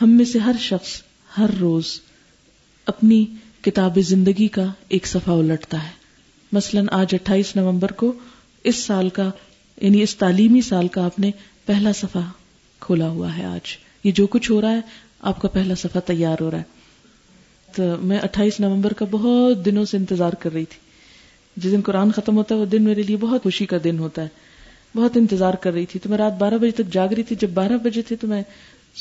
ہم میں سے ہر شخص ہر روز اپنی کتاب زندگی کا ایک صفحہ الٹتا ہے مثلا آج اٹھائیس نومبر کو اس سال کا یعنی اس تعلیمی سال کا آپ نے پہلا صفحہ کھولا ہوا ہے آج یہ جو کچھ ہو رہا ہے آپ کا پہلا صفحہ تیار ہو رہا ہے تو میں اٹھائیس نومبر کا بہت دنوں سے انتظار کر رہی تھی جس دن قرآن ختم ہوتا ہے وہ دن میرے لیے بہت خوشی کا دن ہوتا ہے بہت انتظار کر رہی تھی تو میں رات بارہ بجے تک جاگ رہی تھی جب بارہ بجے تھے تو میں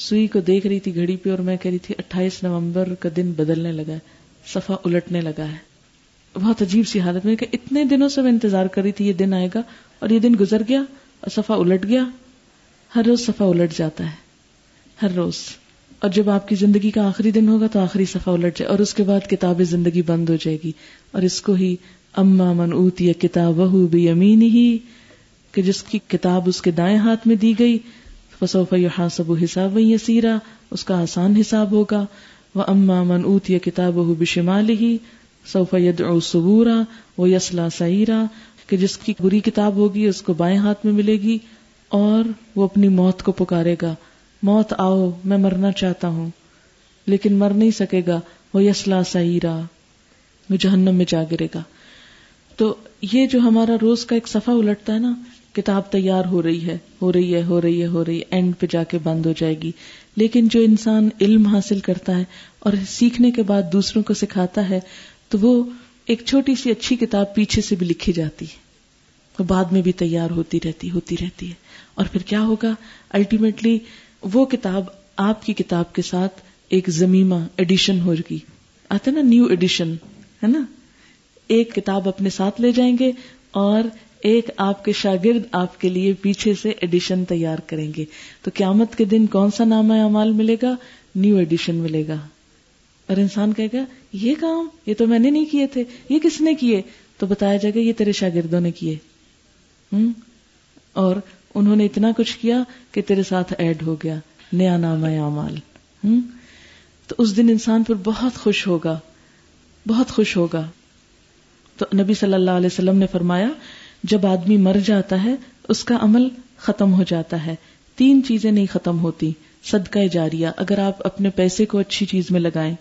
سوئی کو دیکھ رہی تھی گھڑی پہ اور میں کہہ رہی تھی اٹھائیس نومبر کا دن بدلنے لگا ہے سفا لگا ہے بہت عجیب سی حالت میں کہ اتنے دنوں سے میں انتظار کر رہی تھی یہ دن آئے گا اور یہ دن گزر گیا اور سفا ہر روز سفا ہے ہر روز اور جب آپ کی زندگی کا آخری دن ہوگا تو آخری سفا الٹ جائے اور اس کے بعد کتاب زندگی بند ہو جائے گی اور اس کو ہی اما اوتی کتاب وہ بے امین ہی کہ جس کی کتاب اس کے دائیں ہاتھ میں دی گئی وہ صوفیہ حساب و سیرا اس کا آسان حساب ہوگا وہ اما اوت یہ کتاب ہی صوفیہ صبورہ وہ یسلا صحیح کہ جس کی بری کتاب ہوگی اس کو بائیں ہاتھ میں ملے گی اور وہ اپنی موت کو پکارے گا موت آؤ میں مرنا چاہتا ہوں لیکن مر نہیں سکے گا وہ یسلا سہی وہ جہنم میں جا گرے گا تو یہ جو ہمارا روز کا ایک صفحہ الٹتا ہے نا کتاب تیار ہو رہی ہے ہو رہی ہے ہو رہی ہے ہو رہی ہے اینڈ پہ جا کے بند ہو جائے گی لیکن جو انسان علم حاصل کرتا ہے اور سیکھنے کے بعد دوسروں کو سکھاتا ہے تو وہ ایک چھوٹی سی اچھی کتاب پیچھے سے بھی لکھی جاتی ہے بعد میں بھی تیار ہوتی رہتی ہوتی رہتی ہے اور پھر کیا ہوگا الٹیمیٹلی وہ کتاب آپ کی کتاب کے ساتھ ایک زمیما ایڈیشن ہوگی آتا نا نیو ایڈیشن ہے نا ایک کتاب اپنے ساتھ لے جائیں گے اور ایک آپ کے شاگرد آپ کے لیے پیچھے سے ایڈیشن تیار کریں گے تو قیامت کے دن کون سا نام ملے گا نیو ایڈیشن ملے گا اور انسان کہے گا یہ کام یہ تو میں نے نہیں کیے تھے یہ کس نے کیے تو بتایا جائے گا یہ تیرے شاگردوں نے کیے ہوں اور انہوں نے اتنا کچھ کیا کہ تیرے ساتھ ایڈ ہو گیا نیا نام یامال تو اس دن انسان پر بہت خوش ہوگا بہت خوش ہوگا تو نبی صلی اللہ علیہ وسلم نے فرمایا جب آدمی مر جاتا ہے اس کا عمل ختم ہو جاتا ہے تین چیزیں نہیں ختم ہوتی صدقہ جاریہ اگر آپ اپنے پیسے کو اچھی چیز میں لگائیں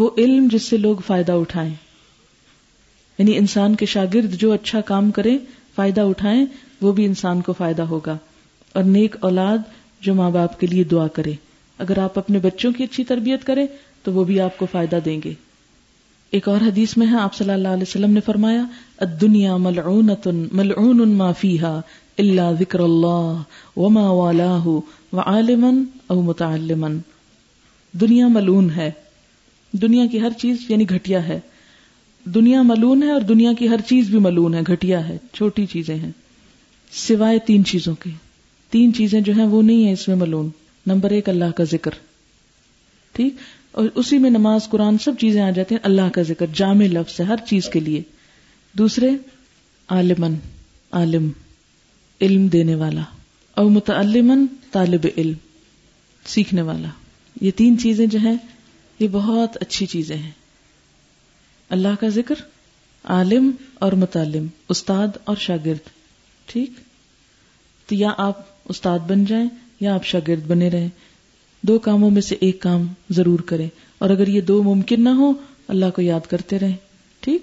وہ علم جس سے لوگ فائدہ اٹھائیں یعنی انسان کے شاگرد جو اچھا کام کرے فائدہ اٹھائیں وہ بھی انسان کو فائدہ ہوگا اور نیک اولاد جو ماں باپ کے لیے دعا کرے اگر آپ اپنے بچوں کی اچھی تربیت کریں تو وہ بھی آپ کو فائدہ دیں گے ایک اور حدیث میں ہے آپ صلی اللہ علیہ وسلم نے فرمایا دنیا ملعون دنیا ہے کی ہر چیز یعنی گھٹیا ہے دنیا ملون ہے اور دنیا کی ہر چیز بھی ملون ہے گھٹیا ہے چھوٹی چیزیں ہیں سوائے تین چیزوں کے تین چیزیں جو ہیں وہ نہیں ہیں اس میں ملون نمبر ایک اللہ کا ذکر ٹھیک اور اسی میں نماز قرآن سب چیزیں آ جاتی ہیں اللہ کا ذکر جامع لفظ ہے ہر چیز کے لیے دوسرے عالمن عالم علم دینے والا اور متعلمن طالب علم سیکھنے والا یہ تین چیزیں جو ہیں یہ بہت اچھی چیزیں ہیں اللہ کا ذکر عالم اور متعلم استاد اور شاگرد ٹھیک تو یا آپ استاد بن جائیں یا آپ شاگرد بنے رہیں دو کاموں میں سے ایک کام ضرور کریں اور اگر یہ دو ممکن نہ ہو اللہ کو یاد کرتے رہیں ٹھیک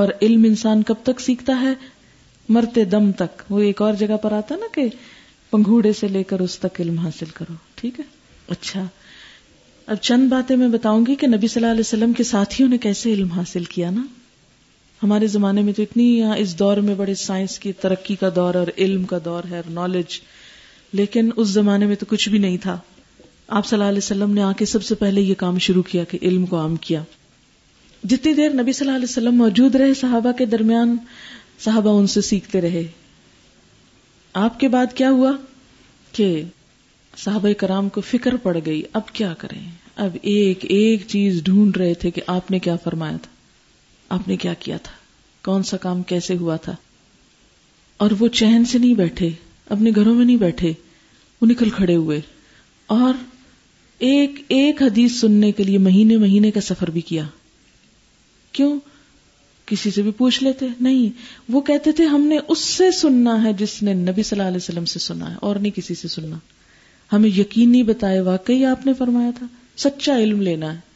اور علم انسان کب تک سیکھتا ہے مرتے دم تک وہ ایک اور جگہ پر آتا نا کہ پنگوڑے سے لے کر اس تک علم حاصل کرو ٹھیک ہے اچھا اب چند باتیں میں بتاؤں گی کہ نبی صلی اللہ علیہ وسلم کے ساتھیوں نے کیسے علم حاصل کیا نا ہمارے زمانے میں تو اتنی ہاں، اس دور میں بڑے سائنس کی ترقی کا دور اور علم کا دور ہے اور نالج لیکن اس زمانے میں تو کچھ بھی نہیں تھا آپ صلی اللہ علیہ وسلم نے آ کے سب سے پہلے یہ کام شروع کیا کہ علم کو عام کیا جتنی دیر نبی صلی اللہ علیہ وسلم موجود رہے صحابہ کے درمیان صحابہ ان سے سیکھتے رہے آپ کے بعد کیا ہوا کہ صحابہ کرام کو فکر پڑ گئی اب کیا کریں اب ایک ایک چیز ڈھونڈ رہے تھے کہ آپ نے کیا فرمایا تھا آپ نے کیا کیا تھا کون سا کام کیسے ہوا تھا اور وہ چہن سے نہیں بیٹھے اپنے گھروں میں نہیں بیٹھے وہ نکل کھڑے ہوئے اور ایک ایک حدیث سننے کے لیے مہینے مہینے کا سفر بھی کیا کیوں کسی سے بھی پوچھ لیتے نہیں وہ کہتے تھے ہم نے اس سے سننا ہے جس نے نبی صلی اللہ علیہ وسلم سے سنا ہے اور نہیں کسی سے سننا ہمیں یقین نہیں بتائے واقعی آپ نے فرمایا تھا سچا علم لینا ہے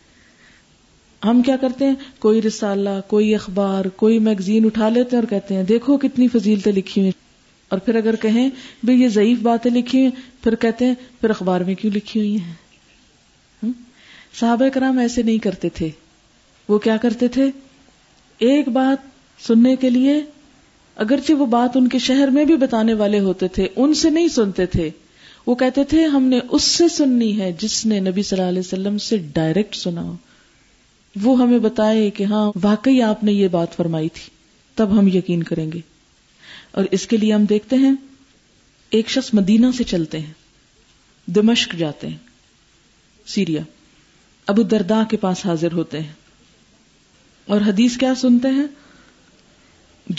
ہم کیا کرتے ہیں کوئی رسالہ کوئی اخبار کوئی میگزین اٹھا لیتے ہیں اور کہتے ہیں دیکھو کتنی فضیلتیں لکھی ہوئی اور پھر اگر کہیں بھائی یہ ضعیف باتیں لکھی ہیں پھر کہتے ہیں پھر اخبار میں کیوں لکھی ہوئی ہیں صحابہ کرام ایسے نہیں کرتے تھے وہ کیا کرتے تھے ایک بات سننے کے لیے اگرچہ وہ بات ان کے شہر میں بھی بتانے والے ہوتے تھے ان سے نہیں سنتے تھے وہ کہتے تھے ہم نے اس سے سننی ہے جس نے نبی صلی اللہ علیہ وسلم سے ڈائریکٹ سنا ہو وہ ہمیں بتائے کہ ہاں واقعی آپ نے یہ بات فرمائی تھی تب ہم یقین کریں گے اور اس کے لیے ہم دیکھتے ہیں ایک شخص مدینہ سے چلتے ہیں دمشق جاتے ہیں سیریا ابو دردا کے پاس حاضر ہوتے ہیں اور حدیث کیا سنتے ہیں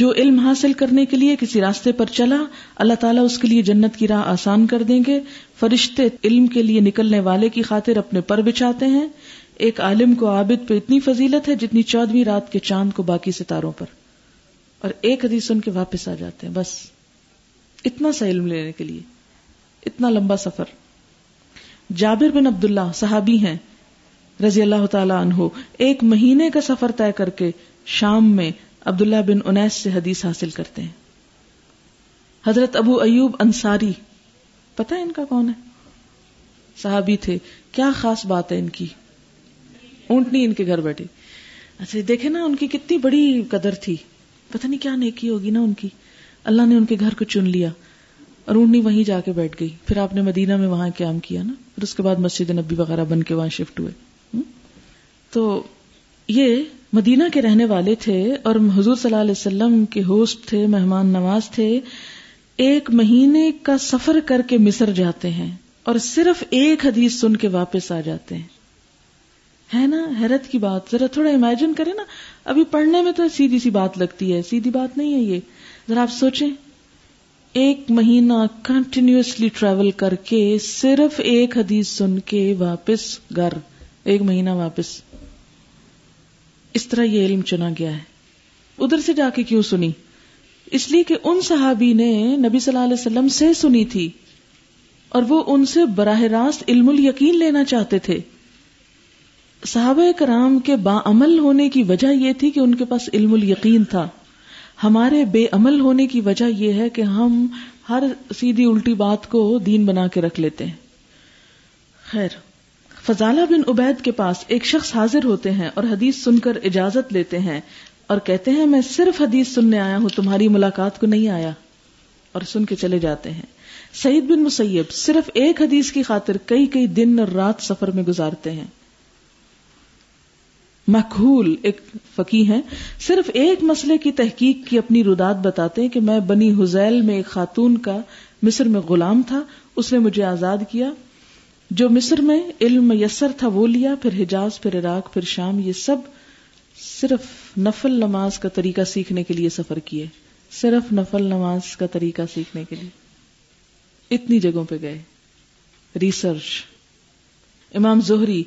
جو علم حاصل کرنے کے لیے کسی راستے پر چلا اللہ تعالیٰ اس کے لیے جنت کی راہ آسان کر دیں گے فرشتے علم کے لیے نکلنے والے کی خاطر اپنے پر بچھاتے ہیں ایک عالم کو عابد پہ اتنی فضیلت ہے جتنی چودویں رات کے چاند کو باقی ستاروں پر اور ایک حدیث سن کے واپس آ جاتے ہیں بس اتنا سا علم لینے کے لیے اتنا لمبا سفر جابر بن عبداللہ اللہ ہیں رضی اللہ تعالی عنہ ایک مہینے کا سفر طے کر کے شام میں عبداللہ بن انیس سے حدیث حاصل کرتے ہیں حضرت ابو انصاری پتہ پتا ان کا کون ہے صحابی تھے کیا خاص بات ہے ان کی اونٹنی ان کے گھر بیٹھے اچھا دیکھے نا ان کی کتنی بڑی قدر تھی پتہ نہیں کیا نیکی ہوگی نا ان کی اللہ نے ان کے گھر کو چن لیا اور وہیں جا کے بیٹھ گئی پھر آپ نے مدینہ میں وہاں قیام کیا نا پھر اس کے بعد مسجد نبی وغیرہ بن کے وہاں شفٹ ہوئے تو یہ مدینہ کے رہنے والے تھے اور حضور صلی اللہ علیہ وسلم کے ہوسٹ تھے مہمان نواز تھے ایک مہینے کا سفر کر کے مصر جاتے ہیں اور صرف ایک حدیث سن کے واپس آ جاتے ہیں ہے نا حیرت کی بات ذرا تھوڑا امیجن کرے نا ابھی پڑھنے میں تو سیدھی سی بات لگتی ہے سیدھی بات نہیں ہے یہ ذرا آپ سوچیں ایک مہینہ کنٹینیوسلی ٹریول کر کے صرف ایک حدیث سن کے واپس گھر ایک مہینہ واپس اس طرح یہ علم چنا گیا ہے ادھر سے جا کے کیوں سنی اس لیے کہ ان صحابی نے نبی صلی اللہ علیہ وسلم سے سنی تھی اور وہ ان سے براہ راست علم ال یقین لینا چاہتے تھے صحابہ کرام کے با عمل ہونے کی وجہ یہ تھی کہ ان کے پاس علم الیقین تھا ہمارے بے عمل ہونے کی وجہ یہ ہے کہ ہم ہر سیدھی الٹی بات کو دین بنا کے رکھ لیتے ہیں خیر فضالہ بن عبید کے پاس ایک شخص حاضر ہوتے ہیں اور حدیث سن کر اجازت لیتے ہیں اور کہتے ہیں میں صرف حدیث سننے آیا ہوں تمہاری ملاقات کو نہیں آیا اور سن کے چلے جاتے ہیں سعید بن مسیب صرف ایک حدیث کی خاطر کئی کئی دن اور رات سفر میں گزارتے ہیں محول ایک فقی ہیں صرف ایک مسئلے کی تحقیق کی اپنی رداد بتاتے ہیں کہ میں بنی حزیل میں ایک خاتون کا مصر میں غلام تھا اس نے مجھے آزاد کیا جو مصر میں علم یسر تھا وہ لیا پھر حجاز پھر عراق پھر شام یہ سب صرف نفل نماز کا طریقہ سیکھنے کے لیے سفر کیے صرف نفل نماز کا طریقہ سیکھنے کے لیے اتنی جگہوں پہ گئے research Imam Zuhri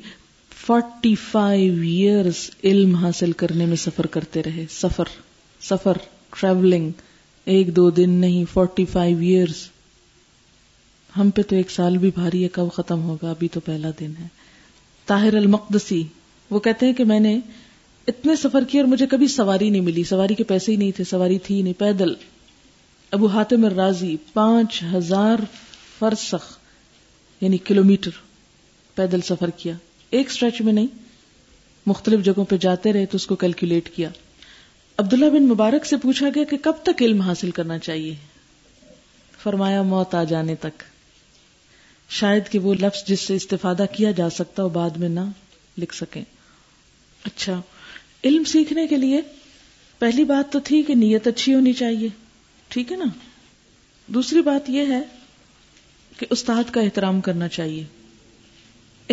forty five years علم حاصل کرنے میں سفر کرتے رہے سفر سفر ٹریولنگ ایک دو دن نہیں فورٹی فائیو ایئرس ہم پہ تو ایک سال بھی بھاری ہے کب ختم ہوگا ابھی تو پہلا دن ہے طاہر المقدسی وہ کہتے ہیں کہ میں نے اتنے سفر کیے اور مجھے کبھی سواری نہیں ملی سواری کے پیسے ہی نہیں تھے سواری تھی نہیں پیدل ابو حاتم الرازی پانچ ہزار فرسخ یعنی کلومیٹر پیدل سفر کیا ایک اسٹریچ میں نہیں مختلف جگہوں پہ جاتے رہے تو اس کو کیلکولیٹ کیا عبداللہ بن مبارک سے پوچھا گیا کہ کب تک علم حاصل کرنا چاہیے فرمایا موت آ جانے تک شاید کہ وہ لفظ جس سے استفادہ کیا جا سکتا ہو بعد میں نہ لکھ سکیں اچھا علم سیکھنے کے لیے پہلی بات تو تھی کہ نیت اچھی ہونی چاہیے ٹھیک ہے نا دوسری بات یہ ہے کہ استاد کا احترام کرنا چاہیے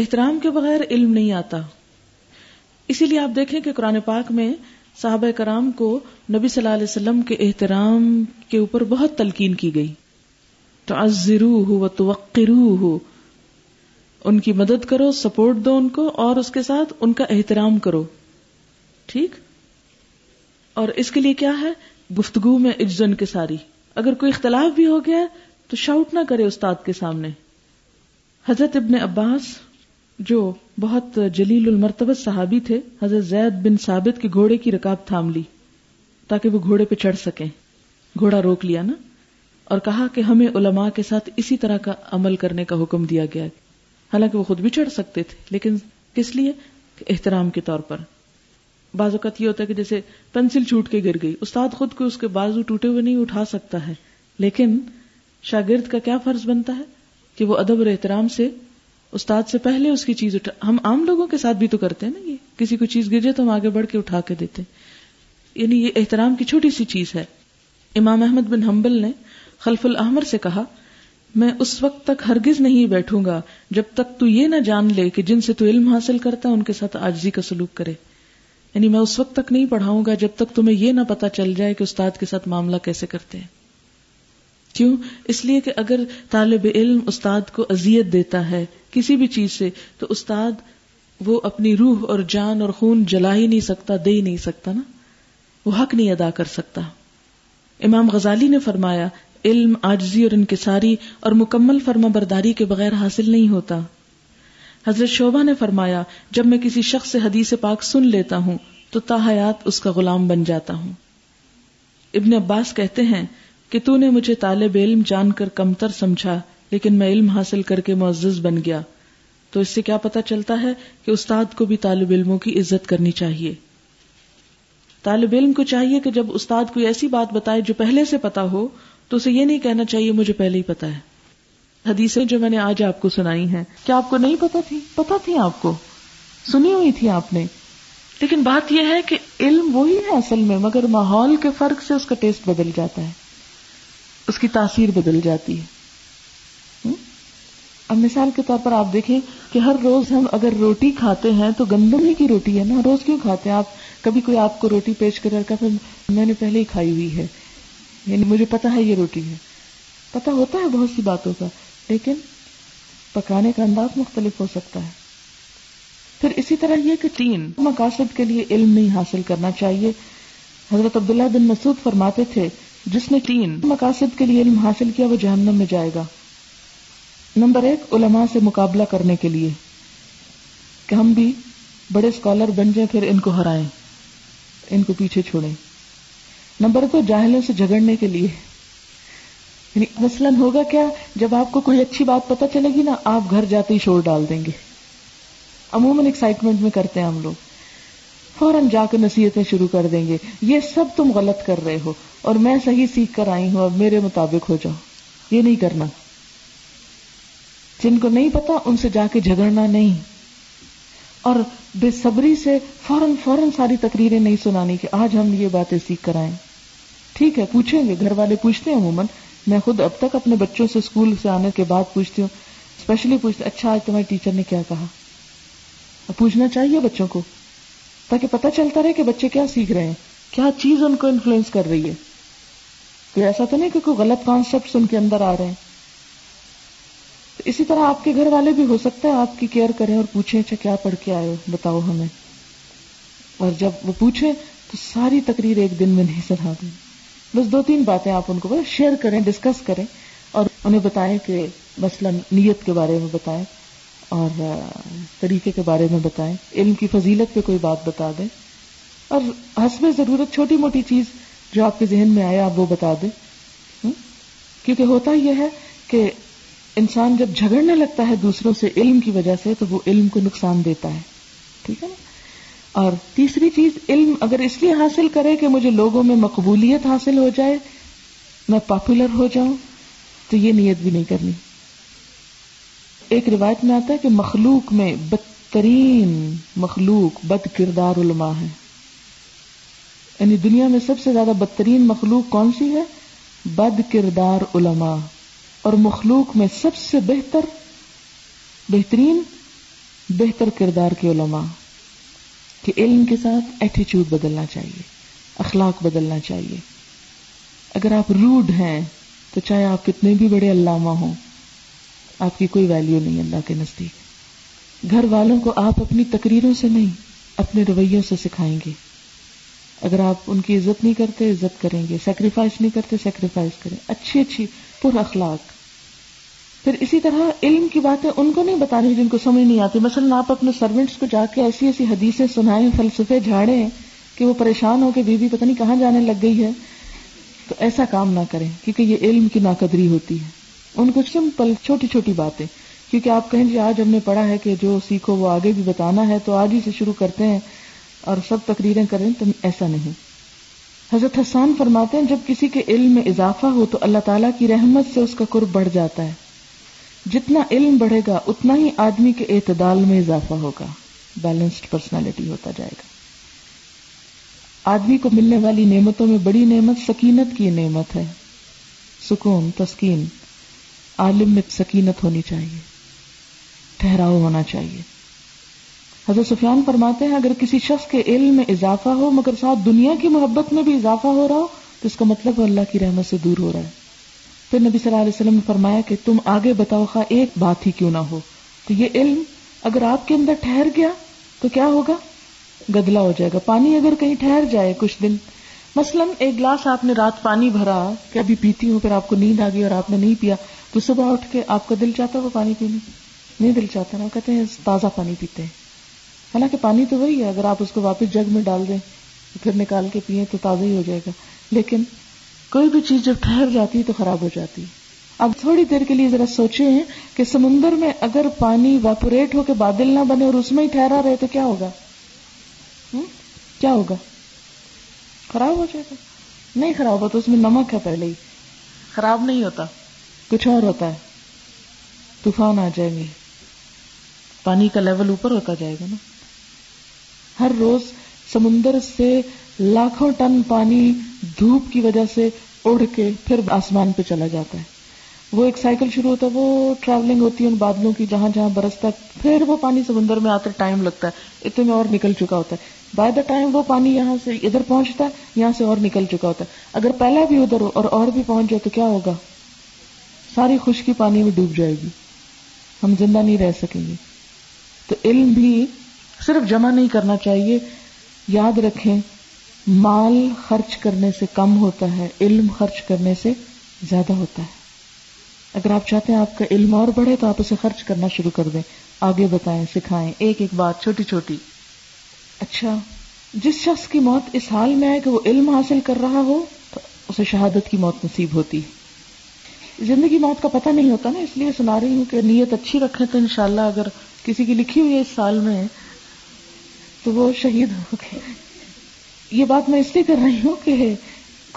احترام کے بغیر علم نہیں آتا اسی لیے آپ دیکھیں کہ قرآن پاک میں صاحب کرام کو نبی صلی اللہ علیہ وسلم کے احترام کے اوپر بہت تلقین کی گئی تو ازرو ہو ہو ان کی مدد کرو سپورٹ دو ان کو اور اس کے ساتھ ان کا احترام کرو ٹھیک اور اس کے لیے کیا ہے گفتگو میں اجزن کے ساری اگر کوئی اختلاف بھی ہو گیا تو شاؤٹ نہ کرے استاد کے سامنے حضرت ابن عباس جو بہت جلیل المرتبز صحابی تھے حضرت زید بن ثابت کے گھوڑے کی رکاب تھام لی تاکہ وہ گھوڑے پہ چڑھ سکیں گھوڑا روک لیا نا اور کہا کہ ہمیں علماء کے ساتھ اسی طرح کا عمل کرنے کا حکم دیا گیا حالانکہ وہ خود بھی چڑھ سکتے تھے لیکن کس لیے احترام کے طور پر بعض اوقات یہ ہوتا ہے کہ جیسے پینسل چھوٹ کے گر گئی استاد خود کو اس کے بازو ٹوٹے ہوئے نہیں اٹھا سکتا ہے لیکن شاگرد کا کیا فرض بنتا ہے کہ وہ ادب اور احترام سے استاد سے پہلے اس کی چیز اٹھا ہم عام لوگوں کے ساتھ بھی تو کرتے ہیں نا یہ کسی کو چیز گرجے تو ہم آگے بڑھ کے اٹھا کے دیتے ہیں یعنی یہ احترام کی چھوٹی سی چیز ہے امام احمد بن حنبل نے خلف الحمر سے کہا میں اس وقت تک ہرگز نہیں بیٹھوں گا جب تک تو یہ نہ جان لے کہ جن سے تو علم حاصل کرتا ہے ان کے ساتھ آجزی کا سلوک کرے یعنی میں اس وقت تک نہیں پڑھاؤں گا جب تک تمہیں یہ نہ پتا چل جائے کہ استاد کے ساتھ معاملہ کیسے کرتے ہیں کیوں اس لیے کہ اگر طالب علم استاد کو اذیت دیتا ہے کسی بھی چیز سے تو استاد وہ اپنی روح اور جان اور خون جلا ہی نہیں سکتا دے ہی نہیں سکتا نا وہ حق نہیں ادا کر سکتا امام غزالی نے فرمایا علم آجزی اور انکساری اور مکمل فرما برداری کے بغیر حاصل نہیں ہوتا حضرت شعبہ نے فرمایا جب میں کسی شخص سے حدیث پاک سن لیتا ہوں تو تا حیات اس کا غلام بن جاتا ہوں ابن عباس کہتے ہیں کہ تو نے مجھے طالب علم جان کر کمتر سمجھا لیکن میں علم حاصل کر کے معزز بن گیا تو اس سے کیا پتا چلتا ہے کہ استاد کو بھی طالب علموں کی عزت کرنی چاہیے طالب علم کو چاہیے کہ جب استاد کوئی ایسی بات بتائے جو پہلے سے پتا ہو تو اسے یہ نہیں کہنا چاہیے مجھے پہلے ہی پتا ہے حدیثیں جو میں نے آج آپ کو سنائی ہیں کیا آپ کو نہیں پتا تھی پتا تھی آپ کو سنی ہوئی تھی آپ نے لیکن بات یہ ہے کہ علم وہی ہے اصل میں مگر ماحول کے فرق سے اس کا ٹیسٹ بدل جاتا ہے اس کی تاثیر بدل جاتی ہے اب مثال کے طور پر آپ دیکھیں کہ ہر روز ہم اگر روٹی کھاتے ہیں تو گندم ہی کی روٹی ہے نا روز کیوں کھاتے ہیں آپ کبھی کوئی آپ کو روٹی پیش کر میں نے پہلے ہی کھائی ہوئی ہے یعنی مجھے پتا ہے یہ روٹی ہے پتا ہوتا ہے بہت سی باتوں کا لیکن پکانے کا انداز مختلف ہو سکتا ہے پھر اسی طرح یہ کہ تین مقاصد کے لیے علم نہیں حاصل کرنا چاہیے حضرت عبداللہ بن مسعود فرماتے تھے جس نے تین مقاصد کے لیے علم حاصل کیا وہ جہنم میں جائے گا نمبر ایک علماء سے مقابلہ کرنے کے لیے کہ ہم بھی بڑے اسکالر بن جائیں پھر ان ان کو کو ہرائیں پیچھے چھوڑیں نمبر دو جاہلوں سے جھگڑنے کے لیے یعنی مثلاً ہوگا کیا جب آپ کو کوئی اچھی بات پتہ چلے گی نا آپ گھر جاتے ہی شور ڈال دیں گے عموماً ایکسائٹمنٹ میں کرتے ہیں ہم لوگ فوراً جا کے نصیحتیں شروع کر دیں گے یہ سب تم غلط کر رہے ہو اور میں صحیح سیکھ کر آئی ہوں اور میرے مطابق ہو جاؤ یہ نہیں کرنا جن کو نہیں پتا ان سے جا کے جھگڑنا نہیں اور بے صبری سے فوراً فوراً ساری تقریریں نہیں سنانی کہ آج ہم یہ باتیں سیکھ کر آئیں ٹھیک ہے پوچھیں گے گھر والے پوچھتے ہیں عموماً میں خود اب تک اپنے بچوں سے اسکول سے آنے کے بعد پوچھتی ہوں اسپیشلی پوچھتے اچھا آج تمہاری ٹیچر نے کیا کہا پوچھنا چاہیے بچوں کو تاکہ پتہ چلتا رہے کہ بچے کیا سیکھ رہے ہیں کیا چیز ان کو انفلوئنس کر رہی ہے ایسا تو نہیں کہ کوئی غلط کانسیپٹ ان کے اندر آ رہے ہیں اسی طرح آپ کے گھر والے بھی ہو سکتا ہے آپ کی کیئر کریں اور پوچھیں اچھا کیا پڑھ کے آئے بتاؤ ہمیں اور جب وہ پوچھیں تو ساری تقریر ایک دن میں نہیں سنا دیں بس دو تین باتیں آپ ان کو شیئر کریں ڈسکس کریں اور انہیں بتائیں کہ مثلا نیت کے بارے میں بتائیں اور طریقے کے بارے میں بتائیں علم کی فضیلت پہ کوئی بات بتا دیں اور حسب ضرورت چھوٹی موٹی چیز جو آپ کے ذہن میں آیا آپ وہ بتا دیں کیونکہ ہوتا یہ ہے کہ انسان جب جھگڑنے لگتا ہے دوسروں سے علم کی وجہ سے تو وہ علم کو نقصان دیتا ہے ٹھیک ہے نا اور تیسری چیز علم اگر اس لیے حاصل کرے کہ مجھے لوگوں میں مقبولیت حاصل ہو جائے میں پاپولر ہو جاؤں تو یہ نیت بھی نہیں کرنی ایک روایت میں آتا ہے کہ مخلوق میں بدترین مخلوق بد کردار علماء ہیں یعنی دنیا میں سب سے زیادہ بدترین مخلوق کون سی ہے بد کردار علماء اور مخلوق میں سب سے بہتر بہترین بہتر کردار کے علماء کہ علم کے ساتھ ایٹیچیوڈ بدلنا چاہیے اخلاق بدلنا چاہیے اگر آپ روڈ ہیں تو چاہے آپ کتنے بھی بڑے علامہ ہوں آپ کی کوئی ویلیو نہیں اللہ کے نزدیک گھر والوں کو آپ اپنی تقریروں سے نہیں اپنے رویوں سے سکھائیں گے اگر آپ ان کی عزت نہیں کرتے عزت کریں گے سیکریفائس نہیں کرتے سیکریفائز کریں اچھی اچھی پر اخلاق پھر اسی طرح علم کی باتیں ان کو نہیں بتانی جن کو سمجھ نہیں آتی مثلاً آپ اپنے سروینٹس کو جا کے ایسی ایسی حدیثیں سنائیں فلسفے جھاڑیں کہ وہ پریشان ہو کے بیوی پتہ نہیں کہاں جانے لگ گئی ہے تو ایسا کام نہ کریں کیونکہ یہ علم کی ناقدری ہوتی ہے ان کو سمپل چھوٹی چھوٹی باتیں کیونکہ آپ کہیں جی آج ہم نے پڑھا ہے کہ جو سیکھو وہ آگے بھی بتانا ہے تو آج ہی سے شروع کرتے ہیں اور سب تقریریں کریں تو ایسا نہیں حضرت حسان فرماتے ہیں جب کسی کے علم میں اضافہ ہو تو اللہ تعالیٰ کی رحمت سے اس کا قرب بڑھ جاتا ہے جتنا علم بڑھے گا اتنا ہی آدمی کے اعتدال میں اضافہ ہوگا بیلنسڈ پرسنالٹی ہوتا جائے گا آدمی کو ملنے والی نعمتوں میں بڑی نعمت سکینت کی نعمت ہے سکون تسکین عالم میں سکینت ہونی چاہیے ٹھہراؤ ہونا چاہیے حضرت سفیان فرماتے ہیں اگر کسی شخص کے علم میں اضافہ ہو مگر ساتھ دنیا کی محبت میں بھی اضافہ ہو رہا ہو تو اس کا مطلب اللہ کی رحمت سے دور ہو رہا ہے پھر نبی صلی اللہ علیہ وسلم نے فرمایا کہ تم آگے بتاؤ خواہ ایک بات ہی کیوں نہ ہو تو یہ علم اگر آپ کے اندر ٹھہر گیا تو کیا ہوگا گدلا ہو جائے گا پانی اگر کہیں ٹھہر جائے کچھ دن مثلا ایک گلاس آپ نے رات پانی بھرا کہ ابھی پیتی ہوں پھر آپ کو نیند آ گئی اور آپ نے نہیں پیا تو صبح اٹھ کے آپ کا دل چاہتا وہ پانی پینے نہیں دل چاہتا نا کہتے ہیں تازہ پانی پیتے ہیں حالانکہ پانی تو وہی ہے اگر آپ اس کو واپس جگ میں ڈال دیں پھر نکال کے پیئیں تو تازہ ہی ہو جائے گا لیکن کوئی بھی چیز جب ٹھہر جاتی ہے تو خراب ہو جاتی ہے اب تھوڑی دیر کے کے لیے ذرا کہ سمندر میں اگر پانی ہو بادل نہ بنے اور اس میں ہی ٹھہرا رہے تو کیا ہوگا کیا ہوگا خراب ہو جائے گا نہیں خراب ہوتا اس میں نمک ہے پہلے ہی خراب نہیں ہوتا کچھ اور ہوتا ہے طوفان آ جائیں گے پانی کا لیول اوپر ہوتا جائے گا نا ہر روز سمندر سے لاکھوں ٹن پانی دھوپ کی وجہ سے اڑ کے پھر آسمان پہ چلا جاتا ہے وہ ایک سائیکل شروع ہوتا ہے وہ ٹریولنگ ہوتی ہے ان بادلوں کی جہاں جہاں برستا ہے پھر وہ پانی سمندر میں آتا ٹائم لگتا ہے اتنے میں اور نکل چکا ہوتا ہے بائی دا ٹائم وہ پانی یہاں سے ادھر پہنچتا ہے یہاں سے اور نکل چکا ہوتا ہے اگر پہلا بھی ادھر ہو اور اور بھی پہنچ جائے تو کیا ہوگا ساری خشکی پانی میں ڈوب جائے گی ہم زندہ نہیں رہ سکیں گے تو علم بھی صرف جمع نہیں کرنا چاہیے یاد رکھیں مال خرچ کرنے سے کم ہوتا ہے علم خرچ کرنے سے زیادہ ہوتا ہے اگر آپ چاہتے ہیں آپ کا علم اور بڑھے تو آپ اسے خرچ کرنا شروع کر دیں آگے بتائیں سکھائیں ایک ایک بات چھوٹی چھوٹی اچھا جس شخص کی موت اس حال میں آئے کہ وہ علم حاصل کر رہا ہو تو اسے شہادت کی موت نصیب ہوتی ہے زندگی موت کا پتہ نہیں ہوتا نا اس لیے سنا رہی ہوں کہ نیت اچھی رکھیں تو انشاءاللہ اگر کسی کی لکھی ہوئی ہے اس سال میں تو وہ شہید ہو گئے یہ بات میں اس لیے کر رہی ہوں کہ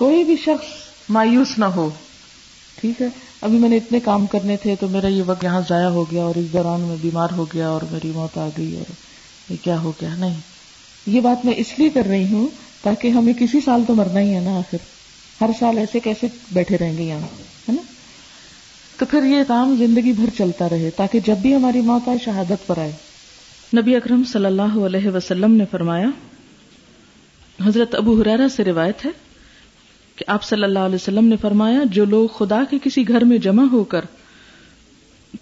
کوئی بھی شخص مایوس نہ ہو ٹھیک ہے ابھی میں نے اتنے کام کرنے تھے تو میرا یہ وقت یہاں ضائع ہو گیا اور اس دوران میں بیمار ہو گیا اور میری موت آ گئی اور یہ کیا ہو گیا نہیں یہ بات میں اس لیے کر رہی ہوں تاکہ ہمیں کسی سال تو مرنا ہی ہے نا آخر ہر سال ایسے کیسے بیٹھے رہیں گے یہاں ہے نا تو پھر یہ کام زندگی بھر چلتا رہے تاکہ جب بھی ہماری موت آئے شہادت پر آئے نبی اکرم صلی اللہ علیہ وسلم نے فرمایا حضرت ابو حریرا سے روایت ہے کہ آپ صلی اللہ علیہ وسلم نے فرمایا جو لوگ خدا کے کسی گھر میں جمع ہو کر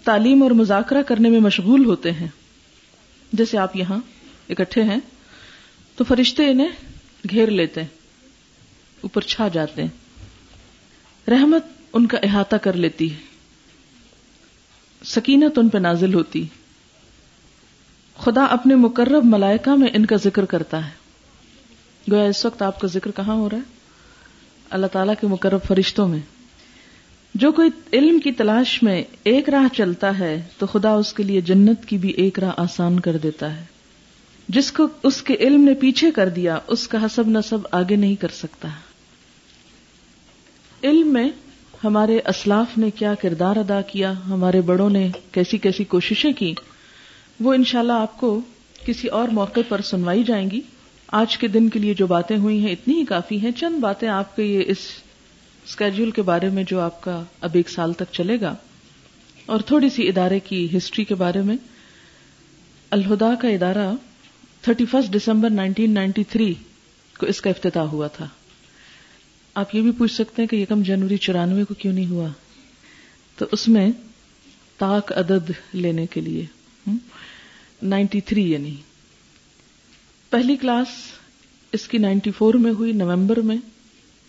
تعلیم اور مذاکرہ کرنے میں مشغول ہوتے ہیں جیسے آپ یہاں اکٹھے ہیں تو فرشتے انہیں گھیر لیتے ہیں اوپر چھا جاتے ہیں رحمت ان کا احاطہ کر لیتی ہے سکینت ان پہ نازل ہوتی ہے خدا اپنے مقرب ملائکہ میں ان کا ذکر کرتا ہے گویا اس وقت آپ کا ذکر کہاں ہو رہا ہے اللہ تعالیٰ کے مقرب فرشتوں میں جو کوئی علم کی تلاش میں ایک راہ چلتا ہے تو خدا اس کے لیے جنت کی بھی ایک راہ آسان کر دیتا ہے جس کو اس کے علم نے پیچھے کر دیا اس کا حسب نصب آگے نہیں کر سکتا علم میں ہمارے اسلاف نے کیا کردار ادا کیا ہمارے بڑوں نے کیسی کیسی کوششیں کی وہ ان شاء اللہ آپ کو کسی اور موقع پر سنوائی جائیں گی آج کے دن کے لیے جو باتیں ہوئی ہیں اتنی ہی کافی ہیں چند باتیں آپ کے یہ اس اسکیڈول کے بارے میں جو آپ کا اب ایک سال تک چلے گا اور تھوڑی سی ادارے کی ہسٹری کے بارے میں الہدا کا ادارہ thirty first December nineteen ninety three کو اس کا افتتاح ہوا تھا آپ یہ بھی پوچھ سکتے ہیں کہ یکم جنوری چورانوے کو کیوں نہیں ہوا تو اس میں تاک عدد لینے کے لیے نائنٹی تھری یعنی پہلی کلاس اس کی نائنٹی فور میں ہوئی نومبر میں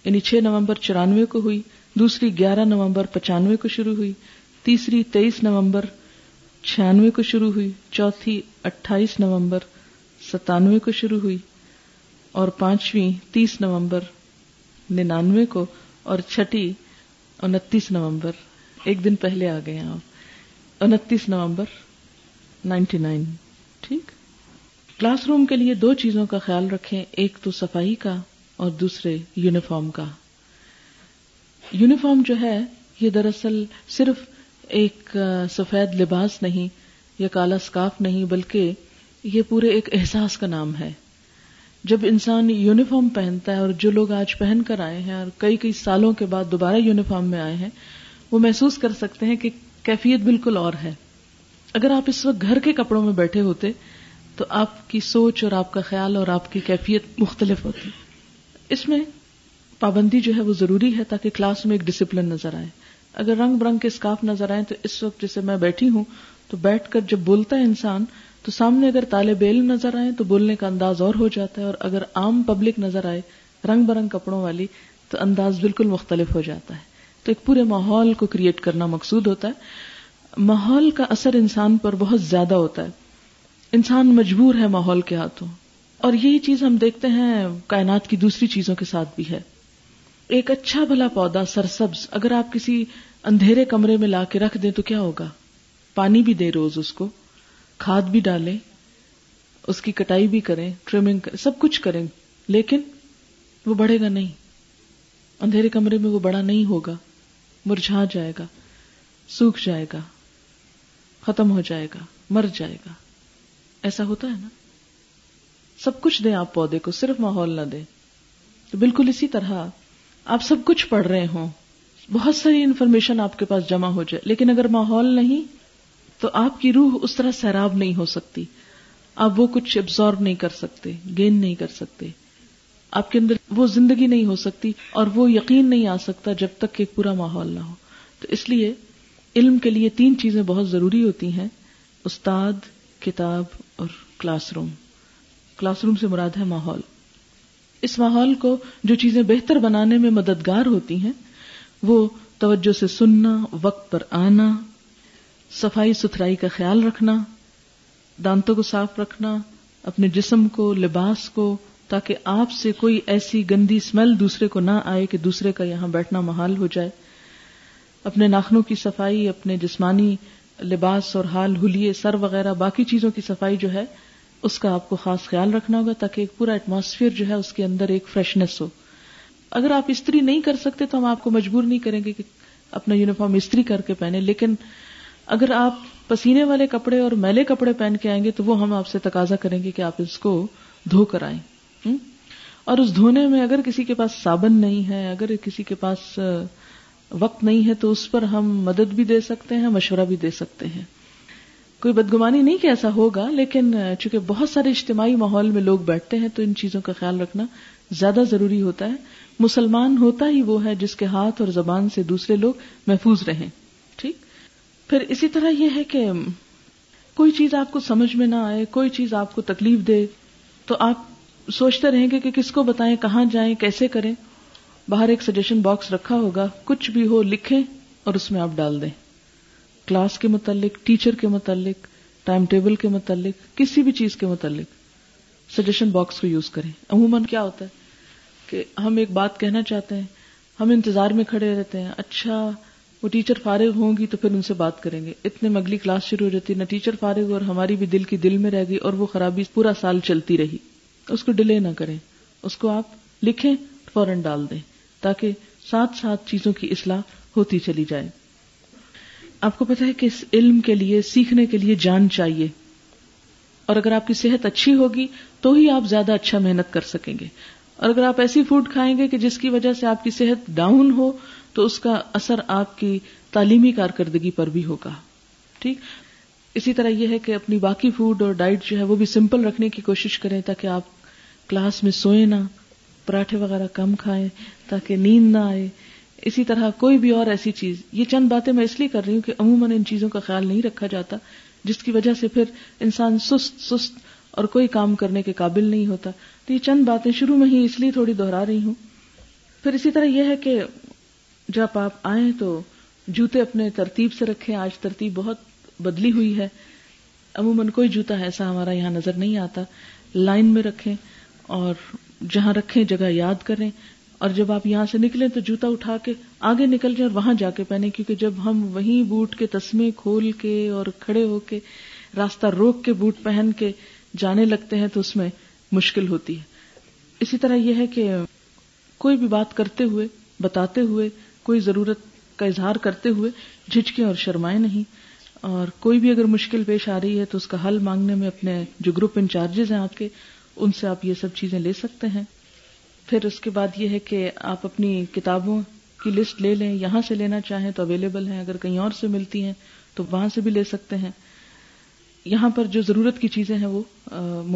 یعنی چھ نومبر چورانوے کو ہوئی دوسری گیارہ نومبر پچانوے کو شروع ہوئی تیسری تیئیس نومبر چھیانوے کو شروع ہوئی چوتھی اٹھائیس نومبر ستانوے کو شروع ہوئی اور پانچویں تیس نومبر ننانوے کو اور چھٹی انتیس نومبر ایک دن پہلے آ گئے آپ انتیس نومبر نائنٹی نائن ٹھیک کلاس روم کے لیے دو چیزوں کا خیال رکھیں ایک تو صفائی کا اور دوسرے یونیفارم کا یونیفارم جو ہے یہ دراصل صرف ایک سفید لباس نہیں یا کالا سکاف نہیں بلکہ یہ پورے ایک احساس کا نام ہے جب انسان یونیفارم پہنتا ہے اور جو لوگ آج پہن کر آئے ہیں اور کئی کئی سالوں کے بعد دوبارہ یونیفارم میں آئے ہیں وہ محسوس کر سکتے ہیں کہ کیفیت بالکل اور ہے اگر آپ اس وقت گھر کے کپڑوں میں بیٹھے ہوتے تو آپ کی سوچ اور آپ کا خیال اور آپ کی کیفیت مختلف ہوتی اس میں پابندی جو ہے وہ ضروری ہے تاکہ کلاس میں ایک ڈسپلن نظر آئے اگر رنگ برنگ کے اسکارف نظر آئے تو اس وقت جیسے میں بیٹھی ہوں تو بیٹھ کر جب بولتا ہے انسان تو سامنے اگر طالب علم نظر آئے تو بولنے کا انداز اور ہو جاتا ہے اور اگر عام پبلک نظر آئے رنگ برنگ کپڑوں والی تو انداز بالکل مختلف ہو جاتا ہے تو ایک پورے ماحول کو کریٹ کرنا مقصود ہوتا ہے ماحول کا اثر انسان پر بہت زیادہ ہوتا ہے انسان مجبور ہے ماحول کے ہاتھوں اور یہی چیز ہم دیکھتے ہیں کائنات کی دوسری چیزوں کے ساتھ بھی ہے ایک اچھا بھلا پودا سرسبز اگر آپ کسی اندھیرے کمرے میں لا کے رکھ دیں تو کیا ہوگا پانی بھی دے روز اس کو کھاد بھی ڈالیں اس کی کٹائی بھی کریں ٹریمنگ کریں سب کچھ کریں لیکن وہ بڑھے گا نہیں اندھیرے کمرے میں وہ بڑا نہیں ہوگا مرجھا جائے گا سوکھ جائے گا ختم ہو جائے گا مر جائے گا ایسا ہوتا ہے نا سب کچھ دیں آپ پودے کو صرف ماحول نہ دیں تو بالکل اسی طرح آپ سب کچھ پڑھ رہے ہوں بہت ساری انفارمیشن آپ کے پاس جمع ہو جائے لیکن اگر ماحول نہیں تو آپ کی روح اس طرح سیراب نہیں ہو سکتی آپ وہ کچھ ابزارو نہیں کر سکتے گین نہیں کر سکتے آپ کے اندر وہ زندگی نہیں ہو سکتی اور وہ یقین نہیں آ سکتا جب تک کہ پورا ماحول نہ ہو تو اس لیے علم کے لیے تین چیزیں بہت ضروری ہوتی ہیں استاد کتاب اور کلاس روم کلاس روم سے مراد ہے ماحول اس ماحول کو جو چیزیں بہتر بنانے میں مددگار ہوتی ہیں وہ توجہ سے سننا وقت پر آنا صفائی ستھرائی کا خیال رکھنا دانتوں کو صاف رکھنا اپنے جسم کو لباس کو تاکہ آپ سے کوئی ایسی گندی اسمیل دوسرے کو نہ آئے کہ دوسرے کا یہاں بیٹھنا محال ہو جائے اپنے ناخنوں کی صفائی اپنے جسمانی لباس اور حال ہولیے سر وغیرہ باقی چیزوں کی صفائی جو ہے اس کا آپ کو خاص خیال رکھنا ہوگا تاکہ ایک پورا ایٹماسفیئر جو ہے اس کے اندر ایک فریشنس ہو اگر آپ استری نہیں کر سکتے تو ہم آپ کو مجبور نہیں کریں گے کہ اپنا یونیفارم استری کر کے پہنے لیکن اگر آپ پسینے والے کپڑے اور میلے کپڑے پہن کے آئیں گے تو وہ ہم آپ سے تقاضا کریں گے کہ آپ اس کو دھو کر آئیں اور اس دھونے میں اگر کسی کے پاس صابن نہیں ہے اگر کسی کے پاس وقت نہیں ہے تو اس پر ہم مدد بھی دے سکتے ہیں مشورہ بھی دے سکتے ہیں کوئی بدگمانی نہیں کہ ایسا ہوگا لیکن چونکہ بہت سارے اجتماعی ماحول میں لوگ بیٹھتے ہیں تو ان چیزوں کا خیال رکھنا زیادہ ضروری ہوتا ہے مسلمان ہوتا ہی وہ ہے جس کے ہاتھ اور زبان سے دوسرے لوگ محفوظ رہیں ٹھیک پھر اسی طرح یہ ہے کہ کوئی چیز آپ کو سمجھ میں نہ آئے کوئی چیز آپ کو تکلیف دے تو آپ سوچتے رہیں گے کہ کس کو بتائیں کہاں جائیں کیسے کریں باہر ایک سجیشن باکس رکھا ہوگا کچھ بھی ہو لکھیں اور اس میں آپ ڈال دیں کلاس کے متعلق ٹیچر کے متعلق ٹائم ٹیبل کے متعلق کسی بھی چیز کے متعلق سجیشن باکس کو یوز کریں عموماً کیا ہوتا ہے کہ ہم ایک بات کہنا چاہتے ہیں ہم انتظار میں کھڑے رہتے ہیں اچھا وہ ٹیچر فارغ ہوں گی تو پھر ان سے بات کریں گے اتنے میں اگلی کلاس شروع ہو جاتی ہے نہ ٹیچر فارغ اور ہماری بھی دل کی دل میں رہ گئی اور وہ خرابی پورا سال چلتی رہی اس کو ڈیلے نہ کریں اس کو آپ لکھیں فوراً ڈال دیں تاکہ ساتھ ساتھ چیزوں کی اصلاح ہوتی چلی جائے آپ کو پتا ہے کہ اس علم کے لیے سیکھنے کے لیے جان چاہیے اور اگر آپ کی صحت اچھی ہوگی تو ہی آپ زیادہ اچھا محنت کر سکیں گے اور اگر آپ ایسی فوڈ کھائیں گے کہ جس کی وجہ سے آپ کی صحت ڈاؤن ہو تو اس کا اثر آپ کی تعلیمی کارکردگی پر بھی ہوگا ٹھیک اسی طرح یہ ہے کہ اپنی باقی فوڈ اور ڈائٹ جو ہے وہ بھی سمپل رکھنے کی کوشش کریں تاکہ آپ کلاس میں سوئیں نہ پراٹھے وغیرہ کم کھائیں تاکہ نیند نہ آئے اسی طرح کوئی بھی اور ایسی چیز یہ چند باتیں میں اس لیے کر رہی ہوں کہ عموماً ان چیزوں کا خیال نہیں رکھا جاتا جس کی وجہ سے پھر انسان سست سست اور کوئی کام کرنے کے قابل نہیں ہوتا تو یہ چند باتیں شروع میں ہی اس لیے تھوڑی دوہرا رہی ہوں پھر اسی طرح یہ ہے کہ جب آپ آئیں تو جوتے اپنے ترتیب سے رکھیں آج ترتیب بہت بدلی ہوئی ہے عموماً کوئی جوتا ایسا ہمارا یہاں نظر نہیں آتا لائن میں رکھیں اور جہاں رکھیں جگہ یاد کریں اور جب آپ یہاں سے نکلیں تو جوتا اٹھا کے آگے نکل جائیں اور وہاں جا کے پہنے کیونکہ جب ہم وہیں بوٹ کے تسمے کھول کے اور کھڑے ہو کے راستہ روک کے بوٹ پہن کے جانے لگتے ہیں تو اس میں مشکل ہوتی ہے اسی طرح یہ ہے کہ کوئی بھی بات کرتے ہوئے بتاتے ہوئے کوئی ضرورت کا اظہار کرتے ہوئے جھجکیں اور شرمائیں نہیں اور کوئی بھی اگر مشکل پیش آ رہی ہے تو اس کا حل مانگنے میں اپنے جو گروپ انچارجز ہیں آپ کے ان سے آپ یہ سب چیزیں لے سکتے ہیں پھر اس کے بعد یہ ہے کہ آپ اپنی کتابوں کی لسٹ لے لیں یہاں سے لینا چاہیں تو اویلیبل ہیں اگر کہیں اور سے ملتی ہیں تو وہاں سے بھی لے سکتے ہیں یہاں پر جو ضرورت کی چیزیں ہیں وہ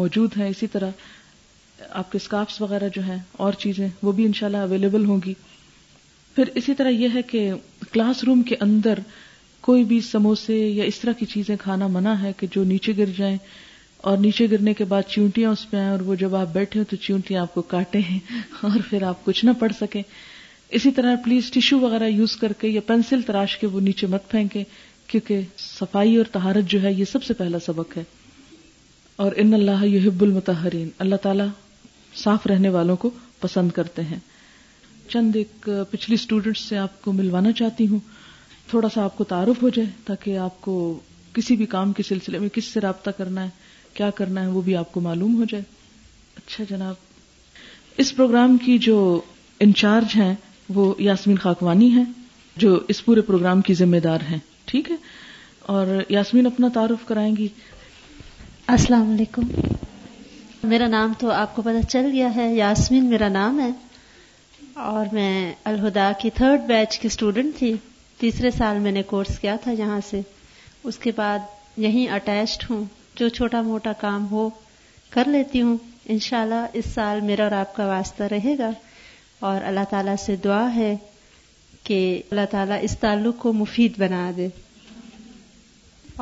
موجود ہیں اسی طرح آپ کے اسکارفس وغیرہ جو ہیں اور چیزیں وہ بھی انشاءاللہ شاء ہوں گی پھر اسی طرح یہ ہے کہ کلاس روم کے اندر کوئی بھی سموسے یا اس طرح کی چیزیں کھانا منع ہے کہ جو نیچے گر جائیں اور نیچے گرنے کے بعد چیونٹیاں اس پہ آئیں اور وہ جب آپ بیٹھے ہو تو چیونٹیاں آپ کو کاٹے ہیں اور پھر آپ کچھ نہ پڑھ سکیں اسی طرح پلیز ٹشو وغیرہ یوز کر کے یا پینسل تراش کے وہ نیچے مت پھینکیں کیونکہ صفائی اور تہارت جو ہے یہ سب سے پہلا سبق ہے اور ان اللہ یحب المتحرین اللہ تعالیٰ صاف رہنے والوں کو پسند کرتے ہیں چند ایک پچھلی اسٹوڈینٹ سے آپ کو ملوانا چاہتی ہوں تھوڑا سا آپ کو تعارف ہو جائے تاکہ آپ کو کسی بھی کام کے سلسلے میں کس سے رابطہ کرنا ہے کیا کرنا ہے وہ بھی آپ کو معلوم ہو جائے اچھا جناب اس پروگرام کی جو انچارج ہیں وہ یاسمین خاکوانی ہیں جو اس پورے پروگرام کی ذمہ دار ہیں ٹھیک ہے اور یاسمین اپنا تعارف کرائیں گی السلام علیکم میرا نام تو آپ کو پتہ چل گیا ہے یاسمین میرا نام ہے اور میں الہدا کی تھرڈ بیچ کی اسٹوڈنٹ تھی تیسرے سال میں نے کورس کیا تھا یہاں سے اس کے بعد یہیں اٹیچڈ ہوں جو چھوٹا موٹا کام ہو کر لیتی ہوں انشاءاللہ اس سال میرا اور آپ کا واسطہ رہے گا اور اللہ تعالیٰ سے دعا ہے کہ اللہ تعالیٰ اس تعلق کو مفید بنا دے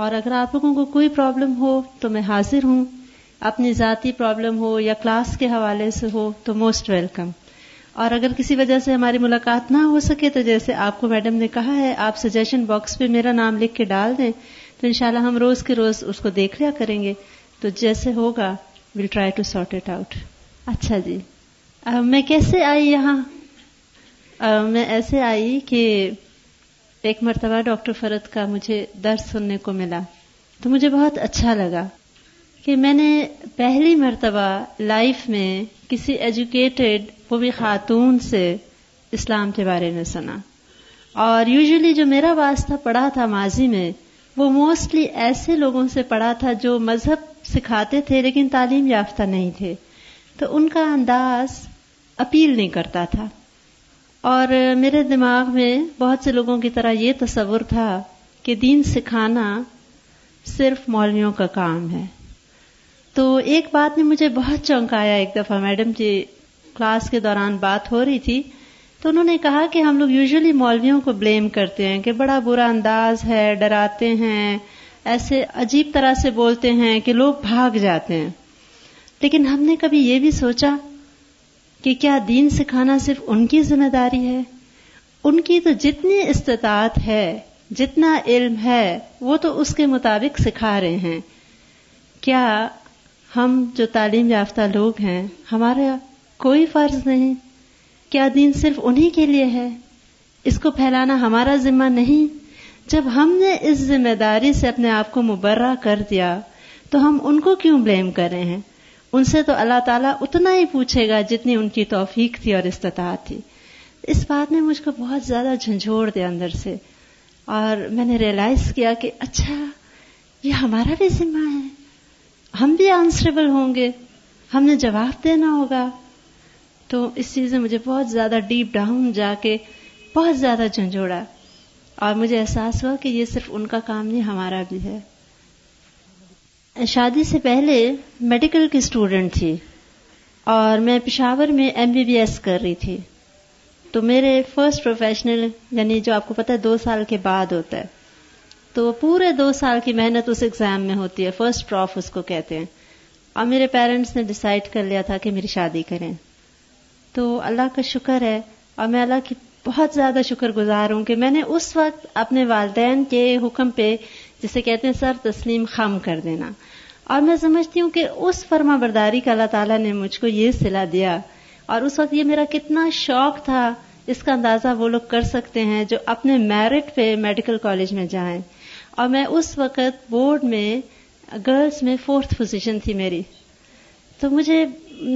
اور اگر آپ لوگوں کو کوئی پرابلم ہو تو میں حاضر ہوں اپنی ذاتی پرابلم ہو یا کلاس کے حوالے سے ہو تو موسٹ ویلکم اور اگر کسی وجہ سے ہماری ملاقات نہ ہو سکے تو جیسے آپ کو میڈم نے کہا ہے آپ سجیشن باکس پہ میرا نام لکھ کے ڈال دیں ان انشاءاللہ ہم روز کے روز اس کو دیکھ لیا کریں گے تو جیسے ہوگا will try to sort it out اچھا جی میں کیسے آئی یہاں میں ایسے آئی کہ ایک مرتبہ ڈاکٹر فرد کا مجھے درد سننے کو ملا تو مجھے بہت اچھا لگا کہ میں نے پہلی مرتبہ لائف میں کسی ایجوکیٹڈ وہ بھی خاتون سے اسلام کے بارے میں سنا اور یوزلی جو میرا واسطہ پڑا تھا ماضی میں وہ موسٹلی ایسے لوگوں سے پڑھا تھا جو مذہب سکھاتے تھے لیکن تعلیم یافتہ نہیں تھے تو ان کا انداز اپیل نہیں کرتا تھا اور میرے دماغ میں بہت سے لوگوں کی طرح یہ تصور تھا کہ دین سکھانا صرف مولویوں کا کام ہے تو ایک بات نے مجھے بہت چونکایا ایک دفعہ میڈم جی کلاس کے دوران بات ہو رہی تھی تو انہوں نے کہا کہ ہم لوگ یوزلی مولویوں کو بلیم کرتے ہیں کہ بڑا برا انداز ہے ڈراتے ہیں ایسے عجیب طرح سے بولتے ہیں کہ لوگ بھاگ جاتے ہیں لیکن ہم نے کبھی یہ بھی سوچا کہ کیا دین سکھانا صرف ان کی ذمہ داری ہے ان کی تو جتنی استطاعت ہے جتنا علم ہے وہ تو اس کے مطابق سکھا رہے ہیں کیا ہم جو تعلیم یافتہ لوگ ہیں ہمارا کوئی فرض نہیں کیا دین صرف انہی کے لیے ہے اس کو پھیلانا ہمارا ذمہ نہیں جب ہم نے اس ذمہ داری سے اپنے آپ کو مبرہ کر دیا تو ہم ان کو کیوں بلیم کر رہے ہیں ان سے تو اللہ تعالیٰ اتنا ہی پوچھے گا جتنی ان کی توفیق تھی اور استطاعت تھی اس بات نے مجھ کو بہت زیادہ جھنجھوڑ دیا اندر سے اور میں نے ریئلائز کیا کہ اچھا یہ ہمارا بھی ذمہ ہے ہم بھی آنسریبل ہوں گے ہم نے جواب دینا ہوگا تو اس چیز نے مجھے بہت زیادہ ڈیپ ڈاؤن جا کے بہت زیادہ جھنجھوڑا اور مجھے احساس ہوا کہ یہ صرف ان کا کام نہیں ہمارا بھی ہے شادی سے پہلے میڈیکل کی اسٹوڈنٹ تھی اور میں پشاور میں ایم بی بی ایس کر رہی تھی تو میرے فرسٹ پروفیشنل یعنی جو آپ کو پتا ہے دو سال کے بعد ہوتا ہے تو وہ پورے دو سال کی محنت اس ایگزام میں ہوتی ہے فرسٹ پروف اس کو کہتے ہیں اور میرے پیرنٹس نے ڈسائڈ کر لیا تھا کہ میری شادی کریں تو اللہ کا شکر ہے اور میں اللہ کی بہت زیادہ شکر گزار ہوں کہ میں نے اس وقت اپنے والدین کے حکم پہ جسے کہتے ہیں سر تسلیم خم کر دینا اور میں سمجھتی ہوں کہ اس فرما برداری کا اللہ تعالیٰ نے مجھ کو یہ سلا دیا اور اس وقت یہ میرا کتنا شوق تھا اس کا اندازہ وہ لوگ کر سکتے ہیں جو اپنے میرٹ پہ میڈیکل کالج میں جائیں اور میں اس وقت بورڈ میں گرلز میں فورتھ پوزیشن تھی میری تو مجھے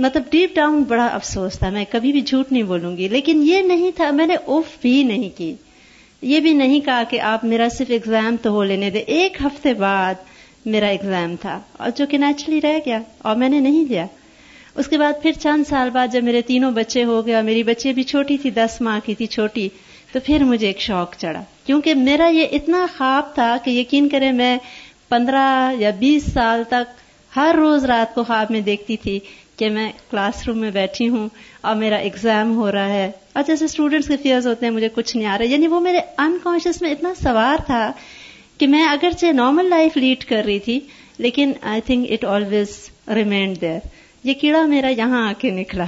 مطلب ڈیپ ڈاؤن بڑا افسوس تھا میں کبھی بھی جھوٹ نہیں بولوں گی لیکن یہ نہیں تھا میں نے اوف بھی نہیں کی یہ بھی نہیں کہا کہ آپ میرا صرف اگزام تو ہو لینے دے ایک ہفتے بعد میرا اگزام تھا اور جو کہ نیچرلی رہ گیا اور میں نے نہیں دیا اس کے بعد پھر چند سال بعد جب میرے تینوں بچے ہو گئے اور میری بچے بھی چھوٹی تھی دس ماہ کی تھی چھوٹی تو پھر مجھے ایک شوق چڑھا کیونکہ میرا یہ اتنا خواب تھا کہ یقین کرے میں پندرہ یا بیس سال تک ہر روز رات کو خواب میں دیکھتی تھی کہ میں کلاس روم میں بیٹھی ہوں اور میرا ایگزام ہو رہا ہے اور جیسے اسٹوڈنٹس کے فیئرز ہوتے ہیں مجھے کچھ نہیں آ رہا یعنی وہ میرے انکانشیس میں اتنا سوار تھا کہ میں اگرچہ نارمل لائف لیڈ کر رہی تھی لیکن I think it always remind there یہ کیڑا میرا یہاں آ کے نکلا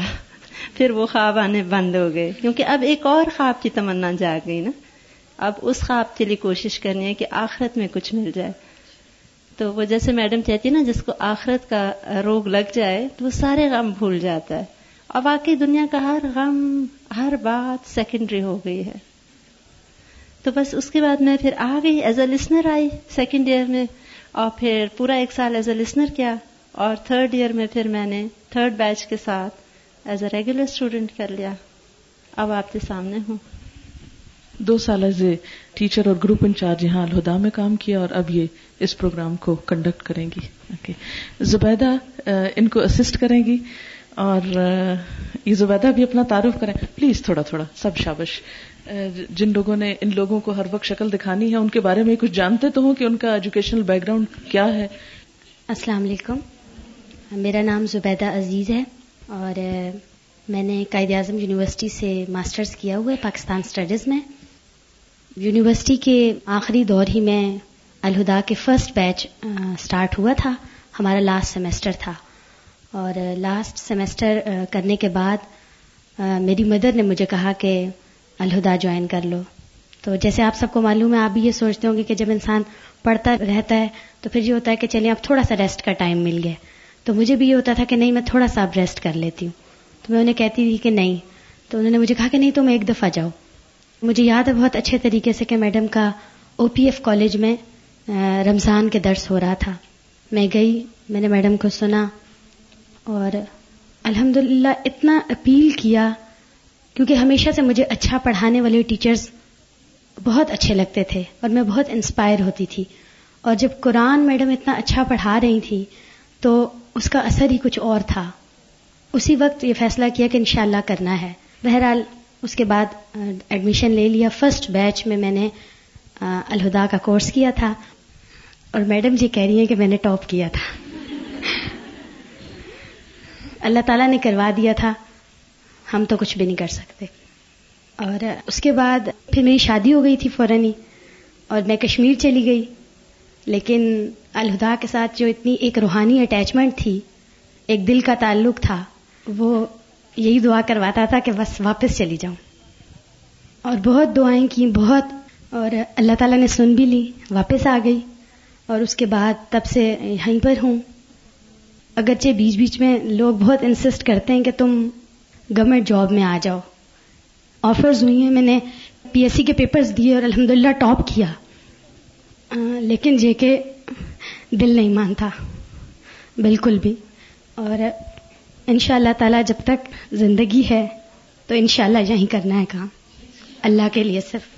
پھر وہ خواب آنے بند ہو گئے کیونکہ اب ایک اور خواب کی تمنا جاگ گئی نا اب اس خواب کے لیے کوشش کرنی ہے کہ آخرت میں کچھ مل جائے تو وہ جیسے میڈم کہتی نا جس کو آخرت کا روگ لگ جائے تو وہ سارے غم بھول جاتا ہے اور واقعی دنیا کا ہر غم ہر بات سیکنڈری ہو گئی ہے تو بس اس کے بعد میں پھر آ گئی as a listener I second year میں اور پھر پورا ایک سال ایز اے لسنر کیا اور تھرڈ ایئر میں پھر میں نے تھرڈ بیچ کے ساتھ ایز اے ریگولر اسٹوڈینٹ کر لیا اب آپ کے سامنے ہوں دو سال اے ٹیچر اور گروپ انچارج یہاں الہدا میں کام کیا اور اب یہ اس پروگرام کو کنڈکٹ کریں گی okay. زبیدہ ان کو اسسٹ کریں گی اور یہ زبیدہ بھی اپنا تعارف کریں پلیز تھوڑا تھوڑا سب شابش جن لوگوں نے ان لوگوں کو ہر وقت شکل دکھانی ہے ان کے بارے میں کچھ جانتے تو ہوں کہ ان کا ایجوکیشنل بیک گراؤنڈ کیا ہے السلام علیکم میرا نام زبیدہ عزیز ہے اور میں نے قائد اعظم یونیورسٹی سے ماسٹرز کیا ہوا ہے پاکستان اسٹڈیز میں یونیورسٹی کے آخری دور ہی میں الہدا کے فرسٹ بیچ سٹارٹ ہوا تھا ہمارا لاسٹ سیمسٹر تھا اور لاسٹ سیمیسٹر کرنے کے بعد میری مدر نے مجھے کہا کہ الہدا جوائن کر لو تو جیسے آپ سب کو معلوم ہے آپ بھی یہ سوچتے ہوں گے کہ جب انسان پڑھتا رہتا ہے تو پھر یہ ہوتا ہے کہ چلیں اب تھوڑا سا ریسٹ کا ٹائم مل گیا تو مجھے بھی یہ ہوتا تھا کہ نہیں میں تھوڑا سا اب ریسٹ کر لیتی ہوں تو میں انہیں کہتی تھی کہ نہیں تو انہوں نے مجھے کہا کہ نہیں تم ایک دفعہ جاؤ مجھے یاد ہے بہت اچھے طریقے سے کہ میڈم کا او پی ایف کالج میں رمضان کے درس ہو رہا تھا میں گئی میں نے میڈم کو سنا اور الحمد اتنا اپیل کیا کیونکہ ہمیشہ سے مجھے اچھا پڑھانے والے ٹیچرز بہت اچھے لگتے تھے اور میں بہت انسپائر ہوتی تھی اور جب قرآن میڈم اتنا اچھا پڑھا رہی تھی تو اس کا اثر ہی کچھ اور تھا اسی وقت یہ فیصلہ کیا کہ انشاءاللہ کرنا ہے بہرحال اس کے بعد ایڈمیشن لے لیا فرسٹ بیچ میں میں نے الہدا کا کورس کیا تھا اور میڈم جی کہہ رہی ہیں کہ میں نے ٹاپ کیا تھا اللہ تعالیٰ نے کروا دیا تھا ہم تو کچھ بھی نہیں کر سکتے اور اس کے بعد پھر میری شادی ہو گئی تھی فوراً ہی اور میں کشمیر چلی گئی لیکن الہدا کے ساتھ جو اتنی ایک روحانی اٹیچمنٹ تھی ایک دل کا تعلق تھا وہ یہی دعا کرواتا تھا کہ بس واپس چلی جاؤں اور بہت دعائیں کی بہت اور اللہ تعالیٰ نے سن بھی لی واپس آ گئی اور اس کے بعد تب سے یہیں پر ہوں اگرچہ بیچ بیچ میں لوگ بہت انسسٹ کرتے ہیں کہ تم گورنمنٹ جاب میں آ جاؤ آفرز ہوئی ہیں میں نے پی ایس سی کے پیپرز دیے اور الحمد للہ ٹاپ کیا آ, لیکن جے کے دل نہیں مانتا بالکل بھی اور ان شاء اللہ تعالیٰ جب تک زندگی ہے تو ان شاء اللہ یہیں کرنا ہے کام اللہ کے لیے صرف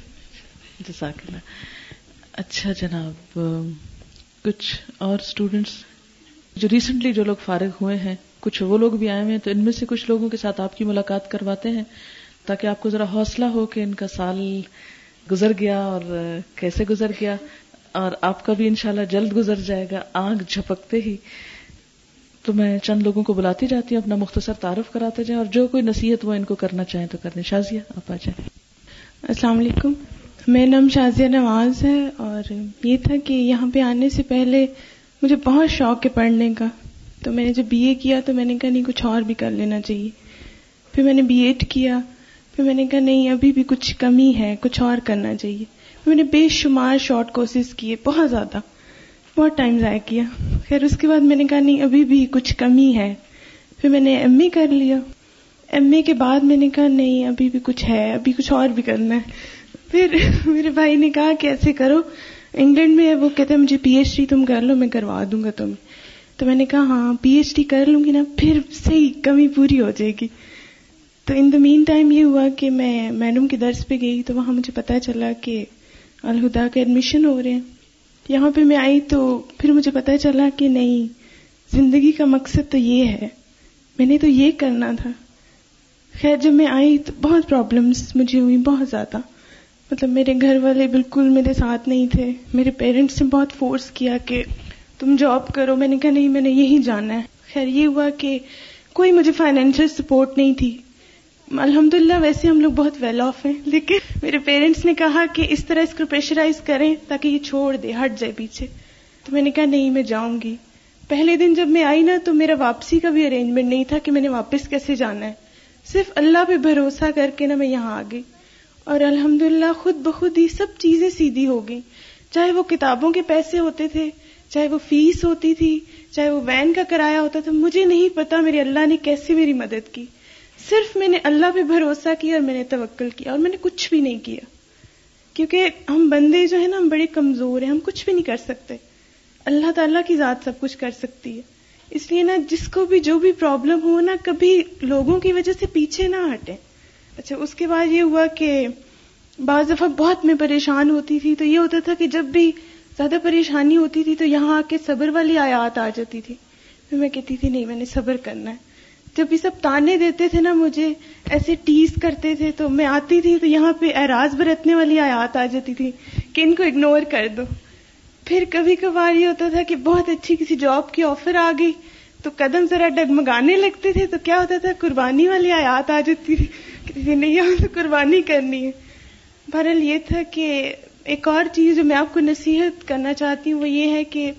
جزاک اللہ اچھا جناب کچھ اور اسٹوڈینٹس جو ریسنٹلی جو لوگ فارغ ہوئے ہیں کچھ وہ لوگ بھی آئے ہوئے ہیں تو ان میں سے کچھ لوگوں کے ساتھ آپ کی ملاقات کرواتے ہیں تاکہ آپ کو ذرا حوصلہ ہو کہ ان کا سال گزر گیا اور کیسے گزر گیا اور آپ کا بھی انشاءاللہ جلد گزر جائے گا آنکھ جھپکتے ہی تو میں چند لوگوں کو بلاتی جاتی ہوں اپنا مختصر تعارف کراتے جائیں اور جو کوئی نصیحت وہ ان کو کرنا چاہیں تو کر دیں شازیہ آپ آ جائیں السلام علیکم میرا نام شازیہ نواز ہے اور یہ تھا کہ یہاں پہ آنے سے پہلے مجھے بہت شوق ہے پڑھنے کا تو میں نے جب بی اے کیا تو میں نے کہا نہیں کچھ اور بھی کر لینا چاہیے پھر میں نے بی ایڈ کیا پھر میں نے کہا نہیں ابھی بھی کچھ کمی ہے کچھ اور کرنا چاہیے پھر میں نے بے شمار شارٹ کورسز کیے بہت زیادہ بہت ٹائم ضائع کیا خیر اس کے بعد میں نے کہا نہیں ابھی بھی کچھ کمی ہے پھر میں نے ایم اے کر لیا ایم اے کے بعد میں نے کہا نہیں ابھی بھی کچھ ہے ابھی کچھ اور بھی کرنا ہے پھر میرے بھائی نے کہا کہ ایسے کرو انگلینڈ میں وہ کہتے ہیں مجھے پی ایچ ڈی تم کر لو میں کروا دوں گا تم تو میں نے کہا ہاں پی ایچ ڈی کر لوں گی نا پھر صحیح کمی پوری ہو جائے گی تو ان دا مین ٹائم یہ ہوا کہ میں میڈم کے درس پہ گئی تو وہاں مجھے پتا چلا کہ الہدا کے ایڈمیشن ہو رہے ہیں یہاں پہ میں آئی تو پھر مجھے پتہ چلا کہ نہیں زندگی کا مقصد تو یہ ہے میں نے تو یہ کرنا تھا خیر جب میں آئی تو بہت پرابلمس مجھے ہوئی بہت زیادہ مطلب میرے گھر والے بالکل میرے ساتھ نہیں تھے میرے پیرنٹس نے بہت فورس کیا کہ تم جاب کرو میں نے کہا نہیں میں نے یہی جانا ہے خیر یہ ہوا کہ کوئی مجھے فائنینشیل سپورٹ نہیں تھی الحمد للہ ویسے ہم لوگ بہت ویل آف ہیں لیکن میرے پیرنٹس نے کہا کہ اس طرح اس کو پریشرائز کریں تاکہ یہ چھوڑ دے ہٹ جائے پیچھے تو میں نے کہا نہیں میں جاؤں گی پہلے دن جب میں آئی نا تو میرا واپسی کا بھی ارینجمنٹ نہیں تھا کہ میں نے واپس کیسے جانا ہے صرف اللہ پہ بھروسہ کر کے نا میں یہاں آ گئی اور الحمد للہ خود بخود ہی سب چیزیں سیدھی ہو گئی چاہے وہ کتابوں کے پیسے ہوتے تھے چاہے وہ فیس ہوتی تھی چاہے وہ وین کا کرایہ ہوتا تھا مجھے نہیں پتا میرے اللہ نے کیسے میری مدد کی صرف میں نے اللہ پہ بھروسہ کیا اور میں نے توکل کیا اور میں نے کچھ بھی نہیں کیا کیونکہ ہم بندے جو ہے نا ہم بڑے کمزور ہیں ہم کچھ بھی نہیں کر سکتے اللہ تعالیٰ کی ذات سب کچھ کر سکتی ہے اس لیے نا جس کو بھی جو بھی پرابلم ہو نا کبھی لوگوں کی وجہ سے پیچھے نہ ہٹے اچھا اس کے بعد یہ ہوا کہ بعض دفعہ بہت میں پریشان ہوتی تھی تو یہ ہوتا تھا کہ جب بھی زیادہ پریشانی ہوتی تھی تو یہاں آ کے صبر والی آیات آ جاتی تھی پھر میں کہتی تھی نہیں میں نے صبر کرنا ہے جب یہ سب تانے دیتے تھے نا مجھے ایسے ٹیز کرتے تھے تو میں آتی تھی تو یہاں پہ ایراز برتنے والی آیات آ جاتی تھی کہ ان کو اگنور کر دو پھر کبھی کبھار یہ ہوتا تھا کہ بہت اچھی کسی جاب کی آفر آ گئی تو قدم ذرا ڈگمگانے لگتے تھے تو کیا ہوتا تھا قربانی والی آیات آ جاتی تھی نہیں یہاں تو قربانی کرنی ہے بہرحال یہ تھا کہ ایک اور چیز جو میں آپ کو نصیحت کرنا چاہتی ہوں وہ یہ ہے کہ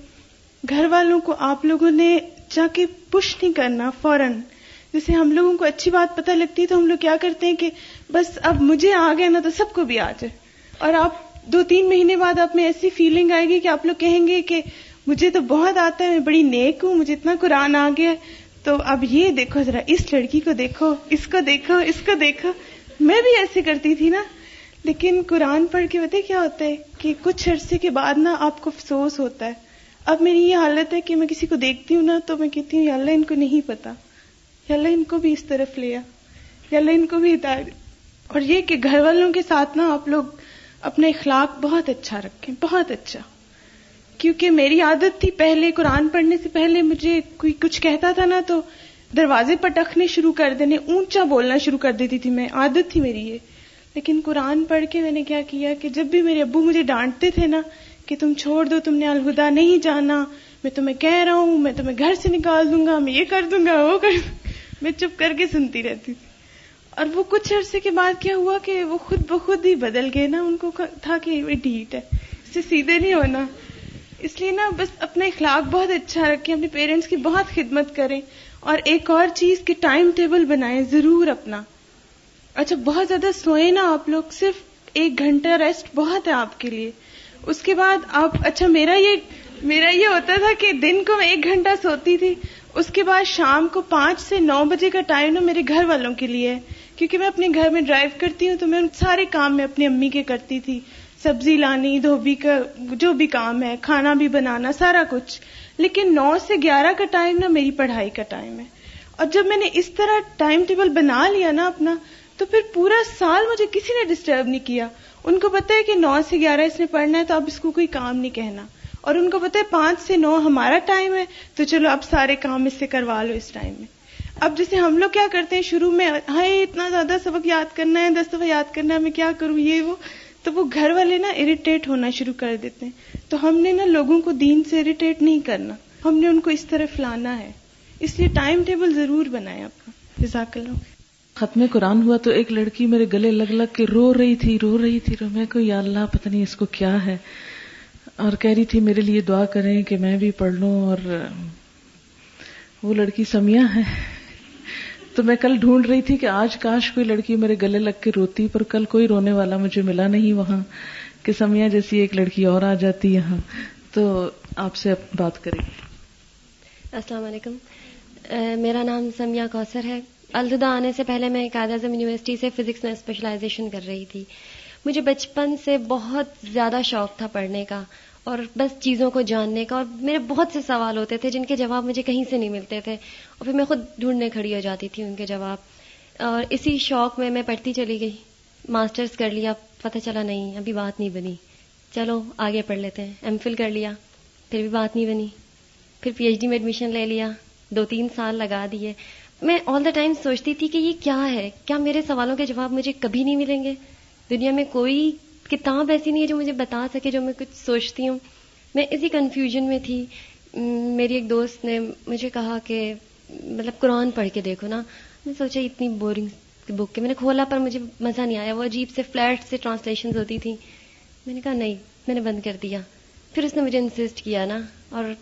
گھر والوں کو آپ لوگوں نے جا کے پش نہیں کرنا فوراً جیسے ہم لوگوں کو اچھی بات پتہ لگتی ہے تو ہم لوگ کیا کرتے ہیں کہ بس اب مجھے آ گئے نا تو سب کو بھی آ جائے اور آپ دو تین مہینے بعد آپ میں ایسی فیلنگ آئے گی کہ آپ لوگ کہیں گے کہ مجھے تو بہت آتا ہے میں بڑی نیک ہوں مجھے اتنا قرآن آ گیا تو اب یہ دیکھو ذرا اس لڑکی کو دیکھو اس کو دیکھو اس کو دیکھو میں بھی ایسے کرتی تھی نا لیکن قرآن پڑھ کے پتہ کیا ہوتا ہے کہ کچھ عرصے کے بعد نا آپ کو افسوس ہوتا ہے اب میری یہ حالت ہے کہ میں کسی کو دیکھتی ہوں نا تو میں کہتی ہوں یا اللہ ان کو نہیں پتا اللہ ان کو بھی اس طرف لیا اللہ ان کو بھی ہدایت اور یہ کہ گھر والوں کے ساتھ نا آپ لوگ اپنا اخلاق بہت اچھا رکھیں بہت اچھا کیونکہ میری عادت تھی پہلے قرآن پڑھنے سے پہلے مجھے کوئی کچھ کہتا تھا نا تو دروازے پٹکنے شروع کر دینے اونچا بولنا شروع کر دیتی تھی میں عادت تھی میری یہ لیکن قرآن پڑھ کے میں نے کیا کیا کہ جب بھی میرے ابو مجھے ڈانٹتے تھے نا کہ تم چھوڑ دو تم نے الہدا نہیں جانا میں تمہیں کہہ رہا ہوں میں تمہیں گھر سے نکال دوں گا میں یہ کر دوں گا وہ کر دوں میں چپ کر کے سنتی رہتی تھی اور وہ کچھ عرصے کے بعد کیا ہوا کہ وہ خود بخود ہی بدل گئے نا ان کو تھا کہ یہ ڈیٹ ہے اس سے سیدھے نہیں ہونا اس لیے نا بس اپنے اخلاق بہت اچھا رکھیں اپنے پیرنٹس کی بہت خدمت کریں اور ایک اور چیز کے ٹائم ٹیبل بنائیں ضرور اپنا اچھا بہت زیادہ سوئیں نا آپ لوگ صرف ایک گھنٹہ ریسٹ بہت ہے آپ کے لیے اس کے بعد آپ اچھا میرا یہ میرا یہ ہوتا تھا کہ دن کو میں ایک گھنٹہ سوتی تھی اس کے بعد شام کو پانچ سے نو بجے کا ٹائم نا میرے گھر والوں کے لیے کیونکہ میں اپنے گھر میں ڈرائیو کرتی ہوں تو میں سارے کام میں اپنی امی کے کرتی تھی سبزی لانی دھوبی کا جو بھی کام ہے کھانا بھی بنانا سارا کچھ لیکن نو سے گیارہ کا ٹائم نا میری پڑھائی کا ٹائم ہے اور جب میں نے اس طرح ٹائم ٹیبل بنا لیا نا اپنا تو پھر پورا سال مجھے کسی نے ڈسٹرب نہیں کیا ان کو پتا ہے کہ نو سے گیارہ اس نے پڑھنا ہے تو اب اس کو کوئی کام نہیں کہنا اور ان کو ہے پانچ سے نو ہمارا ٹائم ہے تو چلو اب سارے کام اس سے کروا لو اس ٹائم میں اب جیسے ہم لوگ کیا کرتے ہیں شروع میں ہائے اتنا زیادہ سبق یاد کرنا ہے دس دفعہ یاد کرنا ہے میں کیا کروں یہ وہ تو وہ گھر والے نا اریٹیٹ ہونا شروع کر دیتے ہیں تو ہم نے نا لوگوں کو دین سے اریٹیٹ نہیں کرنا ہم نے ان کو اس طرف لانا ہے اس لیے ٹائم ٹیبل ضرور بنایا آپ کا جزاک اللہ ختم قرآن ہوا تو ایک لڑکی میرے گلے لگ لگ کے رو رہی تھی رو رہی تھی رو میں کو یا اللہ پتہ نہیں اس کو کیا ہے اور کہہ رہی تھی میرے لیے دعا کریں کہ میں بھی پڑھ لوں اور وہ لڑکی سمیا ہے تو میں کل ڈھونڈ رہی تھی کہ آج کاش کوئی لڑکی میرے گلے لگ کے روتی پر کل کوئی رونے والا مجھے ملا نہیں وہاں کہ سمیا جیسی ایک لڑکی اور آ جاتی یہاں تو آپ سے بات کریں السلام علیکم میرا نام سمیا کوسر ہے الدا آنے سے پہلے میں قائد اعظم یونیورسٹی سے فزکس میں اسپیشلائزیشن کر رہی تھی مجھے بچپن سے بہت زیادہ شوق تھا پڑھنے کا اور بس چیزوں کو جاننے کا اور میرے بہت سے سوال ہوتے تھے جن کے جواب مجھے کہیں سے نہیں ملتے تھے اور پھر میں خود ڈھونڈنے کھڑی ہو جاتی تھی ان کے جواب اور اسی شوق میں میں پڑھتی چلی گئی ماسٹرز کر لیا پتہ چلا نہیں ابھی بات نہیں بنی چلو آگے پڑھ لیتے ہیں ایم فل کر لیا پھر بھی بات نہیں بنی پھر پی ایچ ڈی میں ایڈمیشن لے لیا دو تین سال لگا دیے میں آل دا ٹائم سوچتی تھی کہ یہ کیا ہے کیا میرے سوالوں کے جواب مجھے کبھی نہیں ملیں گے دنیا میں کوئی کتاب ایسی نہیں ہے جو مجھے بتا سکے جو میں کچھ سوچتی ہوں میں اسی کنفیوژن میں تھی میری ایک دوست نے مجھے کہا کہ مطلب قرآن پڑھ کے دیکھو نا میں سوچا اتنی بورنگ بک کے میں نے کھولا پر مجھے مزہ نہیں آیا وہ عجیب سے فلیٹ سے ٹرانسلیشنز ہوتی تھیں میں نے کہا نہیں میں نے بند کر دیا پھر اس نے مجھے انسسٹ کیا نا اور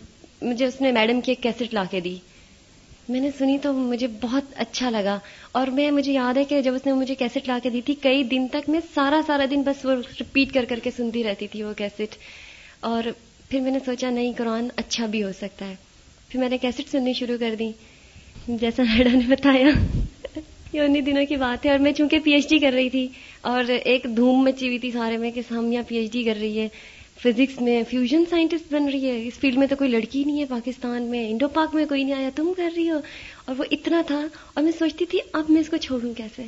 مجھے اس نے میڈم کی ایک کیسٹ لا کے دی میں نے سنی تو مجھے بہت اچھا لگا اور میں مجھے یاد ہے کہ جب اس نے مجھے کیسٹ لا کے دی تھی کئی دن تک میں سارا سارا دن بس وہ رپیٹ کر کر کے سنتی رہتی تھی وہ کیسٹ اور پھر میں نے سوچا نہیں قرآن اچھا بھی ہو سکتا ہے پھر میں نے کیسٹ سننی شروع کر دی جیسا میڈم نے بتایا یہ انہیں دنوں کی بات ہے اور میں چونکہ پی ایچ ڈی کر رہی تھی اور ایک دھوم مچی ہوئی تھی سارے میں کہ ہم یہاں پی ایچ ڈی کر رہی ہے فزکس میں فیوژن سائنٹسٹ بن رہی ہے اس فیلڈ میں تو کوئی لڑکی نہیں ہے پاکستان میں انڈو پاک میں کوئی نہیں آیا تم کر رہی ہو اور وہ اتنا تھا اور میں سوچتی تھی اب میں اس کو چھوڑوں کیسے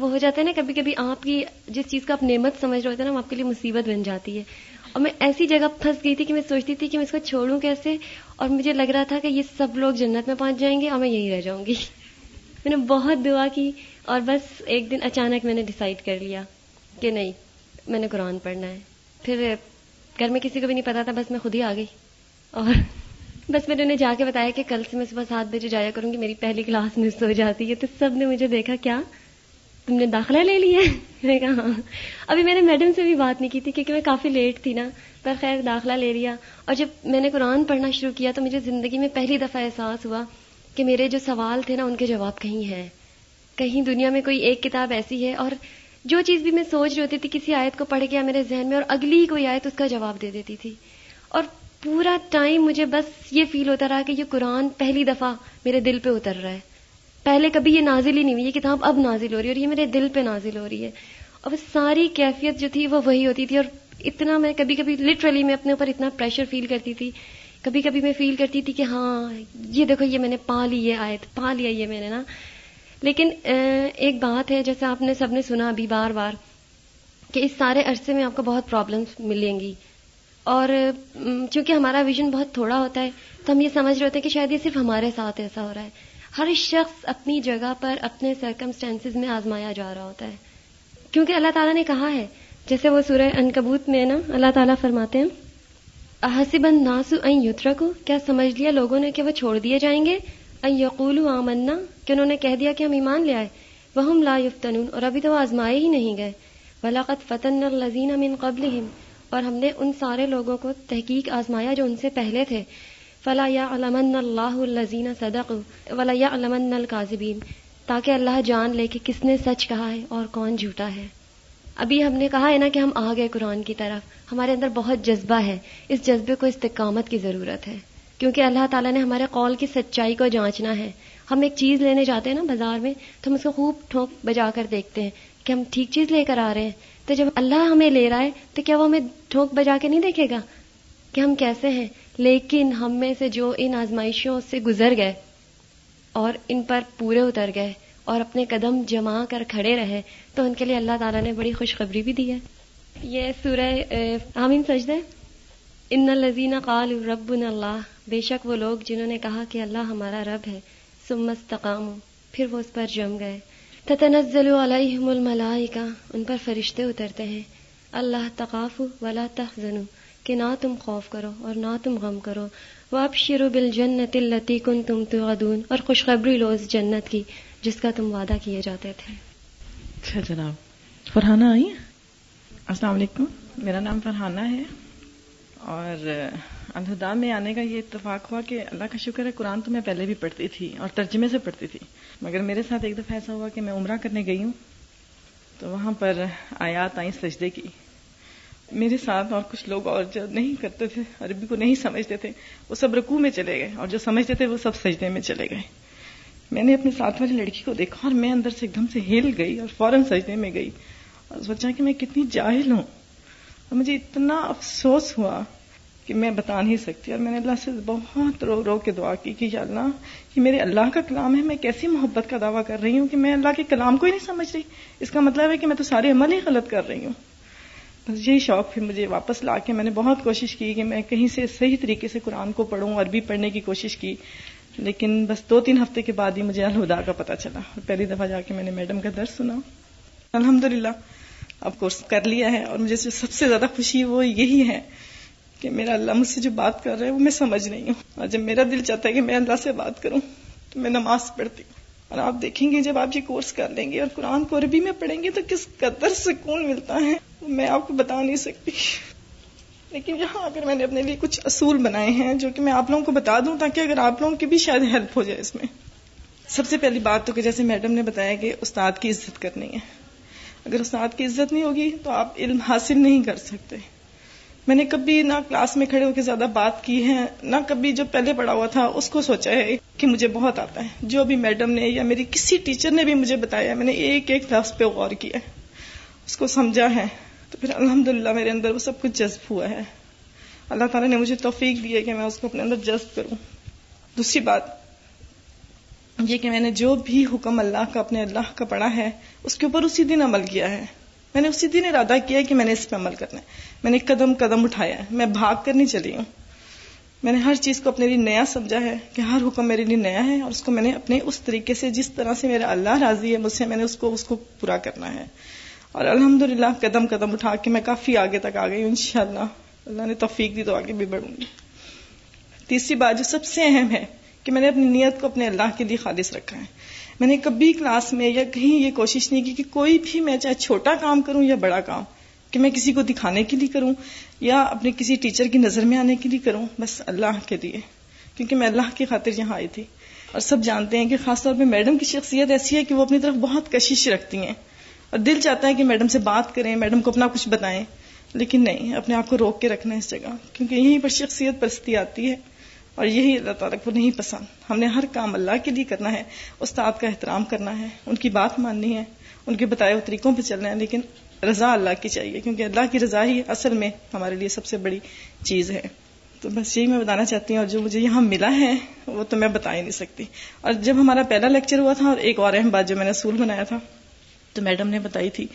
وہ ہو جاتا ہے نا کبھی کبھی آپ کی جس چیز کا آپ نعمت سمجھ رہے ہوتے ہیں نا وہ آپ کے لیے مصیبت بن جاتی ہے اور میں ایسی جگہ پھنس گئی تھی کہ میں سوچتی تھی کہ میں اس کو چھوڑوں کیسے اور مجھے لگ رہا تھا کہ یہ سب لوگ جنت میں پہنچ جائیں گے اور میں یہیں رہ جاؤں گی میں نے بہت دعا کی اور بس ایک دن اچانک میں نے ڈیسائڈ کر لیا کہ نہیں میں نے قرآن پڑھنا ہے پھر گھر میں کسی کو بھی نہیں پتا تھا بس میں خود ہی آ گئی اور بس میں نے انہیں جا کے بتایا کہ کل سے میں صبح سات بجے جایا کروں گی میری پہلی کلاس مس ہو جاتی ہے تو سب نے مجھے دیکھا کیا تم نے داخلہ لے لیا ہے میں نے کہا ہاں ابھی میں نے میڈم سے بھی بات نہیں کی تھی کیونکہ میں کافی لیٹ تھی نا پر خیر داخلہ لے لیا اور جب میں نے قرآن پڑھنا شروع کیا تو مجھے زندگی میں پہلی دفعہ احساس ہوا کہ میرے جو سوال تھے نا ان کے جواب کہیں ہیں کہیں دنیا میں کوئی ایک کتاب ایسی ہے اور جو چیز بھی میں سوچ رہی ہوتی تھی کسی آیت کو پڑھ گیا میرے ذہن میں اور اگلی کوئی آیت اس کا جواب دے دیتی تھی اور پورا ٹائم مجھے بس یہ فیل ہوتا رہا کہ یہ قرآن پہلی دفعہ میرے دل پہ اتر رہا ہے پہلے کبھی یہ نازل ہی نہیں ہوئی یہ کتاب اب نازل ہو رہی ہے اور یہ میرے دل پہ نازل ہو رہی ہے اور وہ ساری کیفیت جو تھی وہ وہی ہوتی تھی اور اتنا میں کبھی کبھی لٹرلی میں اپنے اوپر اتنا پریشر فیل کرتی تھی کبھی کبھی میں فیل کرتی تھی کہ ہاں یہ دیکھو یہ میں نے پا لی ہے آیت پا لیا یہ میں نے نا لیکن ایک بات ہے جیسے آپ نے سب نے سنا ابھی بار بار کہ اس سارے عرصے میں آپ کو بہت پرابلمس ملیں گی اور چونکہ ہمارا ویژن بہت تھوڑا ہوتا ہے تو ہم یہ سمجھ رہے ہوتے ہیں کہ شاید یہ صرف ہمارے ساتھ ایسا ہو رہا ہے ہر شخص اپنی جگہ پر اپنے سرکمسٹینس میں آزمایا جا رہا ہوتا ہے کیونکہ اللہ تعالیٰ نے کہا ہے جیسے وہ سورہ انکبوت میں نا اللہ تعالیٰ فرماتے ہیں حسب ناسو این یوترا کو کیا سمجھ لیا لوگوں نے کہ وہ چھوڑ دیے جائیں گے یقول آمنا کہ انہوں نے کہہ دیا کہ ہم ایمان لے آئے وہ ہم یفتنون اور ابھی تو آزمائے ہی نہیں گئے ولاقت فتن الزین من قبل اور ہم نے ان سارے لوگوں کو تحقیق آزمایا جو ان سے پہلے تھے فلا یا علمن اللہ الزین صدق ولا یا علام القاظبین تاکہ اللہ جان لے کہ کس نے سچ کہا ہے اور کون جھوٹا ہے ابھی ہم نے کہا ہے نا کہ ہم آ گئے قرآن کی طرف ہمارے اندر بہت جذبہ ہے اس جذبے کو استقامت کی ضرورت ہے کیونکہ اللہ تعالیٰ نے ہمارے قول کی سچائی کو جانچنا ہے ہم ایک چیز لینے جاتے ہیں نا بازار میں تو ہم اس کو خوب ٹھونک بجا کر دیکھتے ہیں کہ ہم ٹھیک چیز لے کر آ رہے ہیں تو جب اللہ ہمیں لے رہا ہے تو کیا وہ ہمیں ٹھونک بجا کے نہیں دیکھے گا کہ ہم کیسے ہیں لیکن ہم میں سے جو ان آزمائشوں سے گزر گئے اور ان پر پورے اتر گئے اور اپنے قدم جما کر کھڑے رہے تو ان کے لیے اللہ تعالیٰ نے بڑی خوشخبری بھی دی ہے یہ سورہ آمین سجدہ ان قال رب اللہ بے شک وہ لوگ جنہوں نے کہا کہ اللہ ہمارا رب ہے پھر وہ اس پر جم گئے تتنزل علیہم الملائکہ ان پر فرشتے اترتے ہیں اللہ تقاف ولا کہ نہ تم خوف کرو اور نہ تم غم کرو وہ اب شیرو بل جنت التی کن تم تو اور خوشخبری لو اس جنت کی جس کا تم وعدہ کیے جاتے تھے اچھا جناب فرحانہ آئی السلام علیکم میرا نام فرحانہ ہے اور الہدا میں آنے کا یہ اتفاق ہوا کہ اللہ کا شکر ہے قرآن تو میں پہلے بھی پڑھتی تھی اور ترجمے سے پڑھتی تھی مگر میرے ساتھ ایک دفعہ ایسا ہوا کہ میں عمرہ کرنے گئی ہوں تو وہاں پر آیات آئیں سجدے کی میرے ساتھ اور کچھ لوگ اور جو نہیں کرتے تھے عربی کو نہیں سمجھتے تھے وہ سب رکوع میں چلے گئے اور جو سمجھتے تھے وہ سب سجدے میں چلے گئے میں نے اپنے ساتھ والی لڑکی کو دیکھا اور میں اندر سے ایک دم سے ہل گئی اور فوراً سجدے میں گئی اور سوچا کہ میں کتنی جاہل ہوں مجھے اتنا افسوس ہوا کہ میں بتا نہیں سکتی اور میں نے اللہ سے بہت رو رو کے دعا کی کہ یا اللہ یہ میرے اللہ کا کلام ہے میں کیسی محبت کا دعویٰ کر رہی ہوں کہ میں اللہ کے کلام کو ہی نہیں سمجھ رہی اس کا مطلب ہے کہ میں تو سارے عمل ہی غلط کر رہی ہوں بس یہی شوق پھر مجھے واپس لا کے میں نے بہت کوشش کی کہ میں کہیں سے صحیح طریقے سے قرآن کو پڑھوں عربی پڑھنے کی کوشش کی لیکن بس دو تین ہفتے کے بعد ہی مجھے الہدا کا پتہ چلا اور پہلی دفعہ جا کے میں نے میڈم کا درس سنا الحمد للہ اب کورس کر لیا ہے اور مجھے سب سے زیادہ خوشی وہ یہی ہے کہ میرا اللہ مجھ سے جو بات کر رہا ہے وہ میں سمجھ رہی ہوں اور جب میرا دل چاہتا ہے کہ میں اللہ سے بات کروں تو میں نماز پڑھتی ہوں اور آپ دیکھیں گے جب آپ یہ کورس کر لیں گے اور قرآن کو عربی میں پڑھیں گے تو کس قدر سکون ملتا ہے میں آپ کو بتا نہیں سکتی لیکن یہاں اگر میں نے اپنے لیے کچھ اصول بنائے ہیں جو کہ میں آپ لوگوں کو بتا دوں تاکہ اگر آپ لوگوں کی بھی شاید ہیلپ ہو جائے اس میں سب سے پہلی بات تو کہ جیسے میڈم نے بتایا کہ استاد کی عزت کرنی ہے اگر استاد کی عزت نہیں ہوگی تو آپ علم حاصل نہیں کر سکتے میں نے کبھی نہ کلاس میں کھڑے ہو کے زیادہ بات کی ہے نہ کبھی جو پہلے پڑھا ہوا تھا اس کو سوچا ہے کہ مجھے بہت آتا ہے جو بھی میڈم نے یا میری کسی ٹیچر نے بھی مجھے بتایا میں نے ایک ایک لفظ پہ غور کیا ہے اس کو سمجھا ہے تو پھر الحمد میرے اندر وہ سب کچھ جذب ہوا ہے اللہ تعالیٰ نے مجھے توفیق دی ہے کہ میں اس کو اپنے اندر جذب کروں دوسری بات یہ کہ میں نے جو بھی حکم اللہ کا اپنے اللہ کا پڑھا ہے اس کے اوپر اسی دن عمل کیا ہے میں نے اسی دن ارادہ کیا کہ میں نے اس پہ عمل کرنا ہے میں نے قدم قدم اٹھایا ہے میں بھاگ کر نہیں چلی ہوں میں نے ہر چیز کو اپنے لیے نیا سمجھا ہے کہ ہر حکم میرے لیے نیا ہے اور اس کو میں نے اپنے اس طریقے سے جس طرح سے میرا اللہ راضی ہے مجھ سے میں نے اس کو اس کو پورا کرنا ہے اور الحمد قدم قدم اٹھا کے میں کافی آگے تک آ گئی ہوں انشاءاللہ اللہ اللہ نے توفیق دی تو آگے بھی بڑھوں گی تیسری بات جو سب سے اہم ہے کہ میں نے اپنی نیت کو اپنے اللہ کے لیے خالص رکھا ہے میں نے کبھی کلاس میں یا کہیں یہ کوشش نہیں کی کہ کوئی بھی میں چاہے چھوٹا کام کروں یا بڑا کام کہ میں کسی کو دکھانے کے لیے کروں یا اپنے کسی ٹیچر کی نظر میں آنے کے لیے کروں بس اللہ کے لیے کیونکہ میں اللہ کی خاطر یہاں آئی تھی اور سب جانتے ہیں کہ خاص طور پہ میڈم کی شخصیت ایسی ہے کہ وہ اپنی طرف بہت کشش رکھتی ہیں اور دل چاہتا ہے کہ میڈم سے بات کریں میڈم کو اپنا کچھ بتائیں لیکن نہیں اپنے آپ کو روک کے رکھنا ہے اس جگہ کیونکہ یہیں پر شخصیت پرستی آتی ہے اور یہی اللہ تعالیٰ کو نہیں پسند ہم نے ہر کام اللہ کے لیے کرنا ہے استاد کا احترام کرنا ہے ان کی بات ماننی ہے ان کے بتائے ہوئے طریقوں پہ چلنا ہے لیکن رضا اللہ کی چاہیے کیونکہ اللہ کی رضا ہی اصل میں ہمارے لیے سب سے بڑی چیز ہے تو بس یہی میں بتانا چاہتی ہوں اور جو مجھے یہاں ملا ہے وہ تو میں بتا ہی نہیں سکتی اور جب ہمارا پہلا لیکچر ہوا تھا اور ایک اور اہم بات جو میں نے اصول بنایا تھا تو میڈم نے بتائی تھی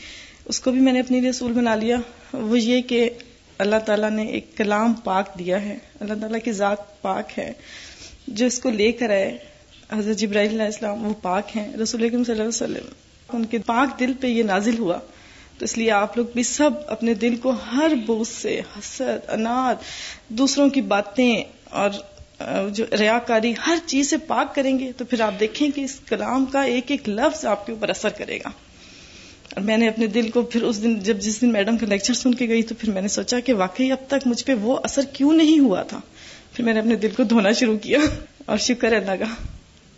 اس کو بھی میں نے اپنے لیے اصول بنا لیا وہ یہ کہ اللہ تعالیٰ نے ایک کلام پاک دیا ہے اللہ تعالیٰ کی ذات پاک ہے جو اس کو لے کر آئے حضرت جبرائیل علیہ السلام وہ پاک ہیں رسول اکرم صلی اللہ علیہ وسلم ان کے پاک دل پہ یہ نازل ہوا تو اس لیے آپ لوگ بھی سب اپنے دل کو ہر بوجھ سے حسد انار دوسروں کی باتیں اور جو ریا کاری ہر چیز سے پاک کریں گے تو پھر آپ دیکھیں کہ اس کلام کا ایک ایک لفظ آپ کے اوپر اثر کرے گا اور میں نے اپنے دل کو پھر اس دن جب جس دن میڈم کا لیکچر سن کے گئی تو پھر میں نے سوچا کہ واقعی اب تک مجھ پہ وہ اثر کیوں نہیں ہوا تھا پھر میں نے اپنے دل کو دھونا شروع کیا اور شکر اللہ کا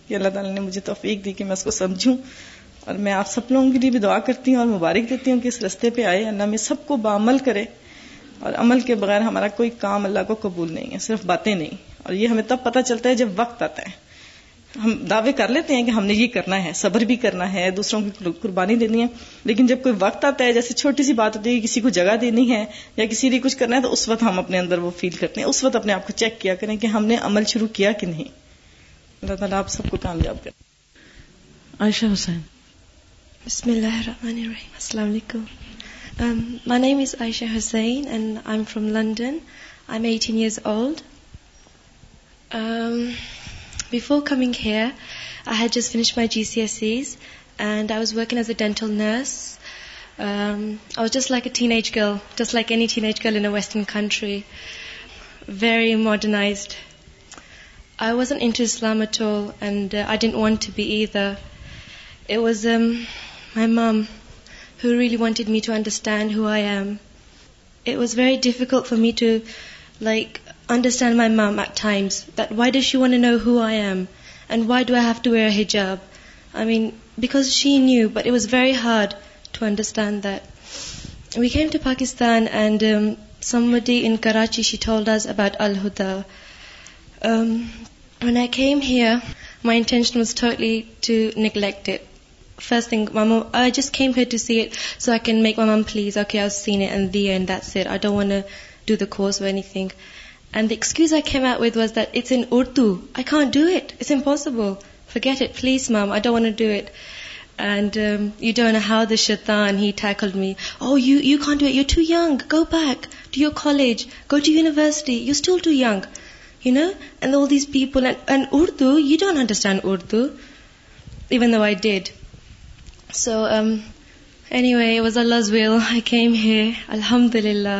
کہ اللہ تعالیٰ نے مجھے توفیق دی کہ میں اس کو سمجھوں اور میں آپ سب لوگوں کے لیے بھی دعا کرتی ہوں اور مبارک دیتی ہوں کہ اس رستے پہ آئے اللہ میں سب کو بعمل کرے اور عمل کے بغیر ہمارا کوئی کام اللہ کو قبول نہیں ہے صرف باتیں نہیں اور یہ ہمیں تب پتہ چلتا ہے جب وقت آتا ہے ہم دعوے کر لیتے ہیں کہ ہم نے یہ کرنا ہے صبر بھی کرنا ہے دوسروں کی قربانی دینی ہے لیکن جب کوئی وقت آتا ہے جیسے چھوٹی سی بات ہوتی ہے کسی کو جگہ دینی ہے یا کسی لیے کچھ کرنا ہے تو اس وقت ہم اپنے اندر وہ فیل کرتے ہیں اس وقت اپنے آپ کو چیک کیا کریں کہ ہم نے عمل شروع کیا کہ نہیں اللہ تعالیٰ آپ سب کو کامیاب کریں عائشہ حسین بسم اللہ الرحمن الرحیم السلام علیکم my name is Ayesha Hussain and I am London I am eighteen years old Before coming here, I had just finished my GCSEs and I was working as a dental nurse. Um, I was just like a teenage girl, just like any teenage girl in a Western country, very modernized. I wasn't into Islam at all and uh, I didn't want to be either. It was um, my mum who really wanted me to understand who I am. It was very difficult for me to understand my mum at times, that why does she want to know who I am and why do I have to wear a hijab? I mean, because she knew, but it was very hard to understand that. We came to Pakistan and um, somebody in Karachi, she told us about Al-Huda. Um, when I came here, my intention was totally to neglect it. First thing, my mom, I just came here to see it so I can make my mom please. Okay, I've seen it and that's it. I don't want to do the course or anything. And excuse I came out with was that it's in Urdu I can do it it's impossible for get it please ma'am I don't do it and you do know how the شیتان he tickle me oh you you can't do it you too young go back to your college go to university you still too young you know and all these people and Urdu you don't understand Urdu even though I did so anyway was was اللہ well I came ہے الحمد للہ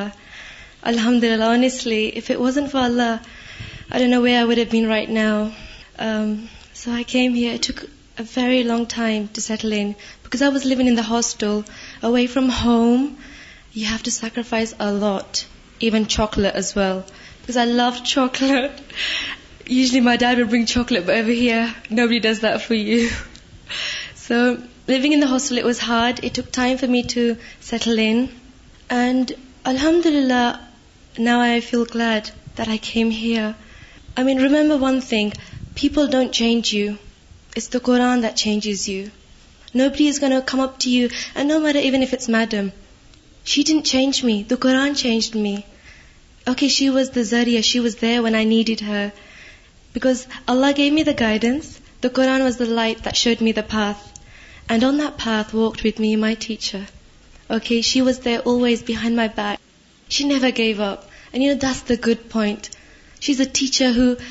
الحمد للہ time to settle hostel away from home you have to sacrifice wells I love chocolate little no I feel glad there I came here remember one thing people don't change you it's the Quran that changes you know please no خم up to you and no میرا even if it's madam Satan change me the Quran change me okay she was the زری she was then I need his Allah give me the guidance the Quran was the light showed me the path and don't let pass walk with me my take okay she was always behind my back she never gave away this the good point she is a teacher stand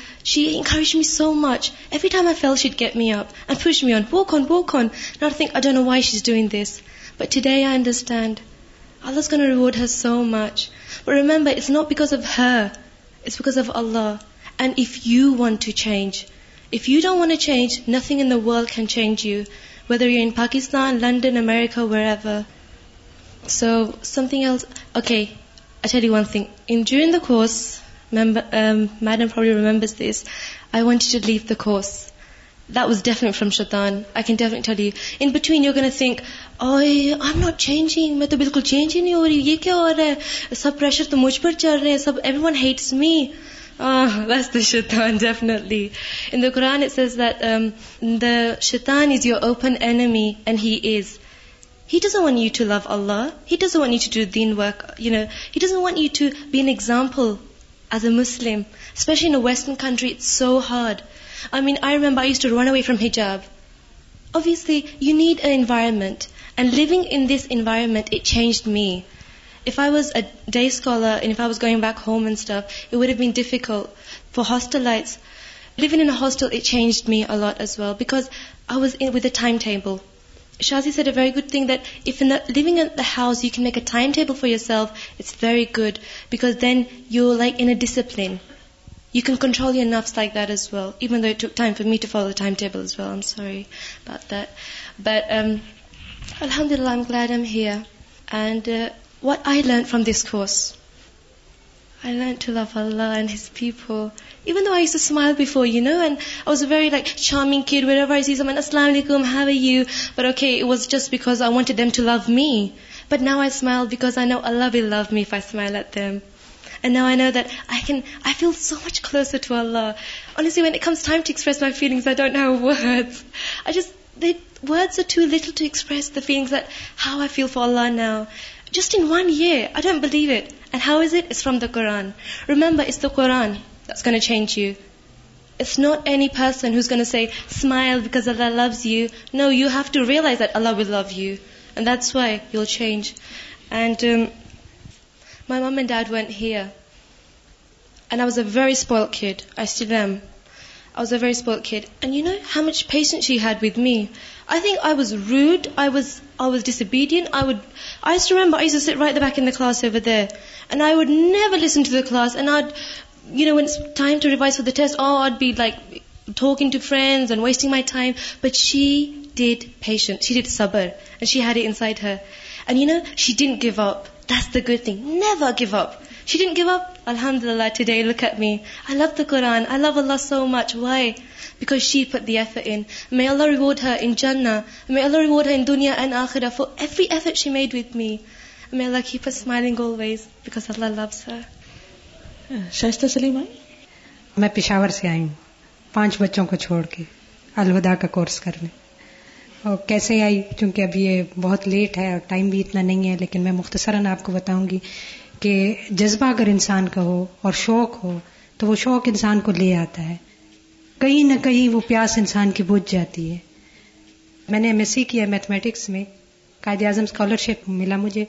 Allah so much remembers of her it's because of Allah and if you want to change a change nothing in the world can change you whether you in Pakistan London America where so something اچھا میڈمبرٹ leave Das this deaf from شیتانٹلی بالکل change ہی نہیں ہو رہی یہ کیا ہو رہا ہے سب pressure تو مجھ پر چل رہے ون ہی شیتانٹلیز دا شیتان is your open enemy and he is He doesn't want you to love Allah. He doesn't want you to do deen work. He doesn't want you to be an example as a Muslim. Especially in a Western country, it's so hard. I remember I used to run away from hijab. Obviously, you need an environment. And living in this environment, it changed me. If I was a day scholar and if I was going back home and stuff, it would have been difficult. For hostelites, living in a hostel, it changed me a lot as well because I was with a timetable. Shazi said a very good thing that if لوگ in the house you can make a time table for yourself it's very good because then you like in a discipline you can control your نفس like this well even for me to follow time it's well I'm sorry but but الحمد للہ I'm cool I'm here and what I learn from this course and people very like شام سی السلام علیکم visit just because I want to love me but no I smile I know Allah will love me smile it and no I not I feel so to Allah to express how I feel for Allah now just and believe it and how is it from the قوران remember is the Quran change you it's not a person who's a smile because always you know you have to realise دل love you add that's why you will change my mum dad when her I was a very small kid I remember I was a very small kid and you know passion shade with me I think I was read I was I was D C bad I we member lessons you know this time to revise it be like wasting my time but she didn't give up good never give up and give up they love the Quran so much wise شیٹوڈ انا me ریوڈیا she made with me mag his loves her Shaista Saleem آئی میں پشاور سے آئی ہوں پانچ بچوں کو چھوڑ کے الوداع کا کورس کرنے اور کیسے آئی کیونکہ اب یہ بہت لیٹ ہے اور ٹائم بھی اتنا نہیں ہے لیکن میں مختصراً آپ کو بتاؤں گی کہ جذبہ اگر انسان کا ہو اور شوق ہو تو وہ شوق انسان کو لے آتا ہے کہیں نہ کہیں وہ پیاس انسان کی بجھ جاتی ہے میں نے ایم ایس سی کیا میتھمیٹکس میں قائد اعظم اسکالرشپ ملا مجھے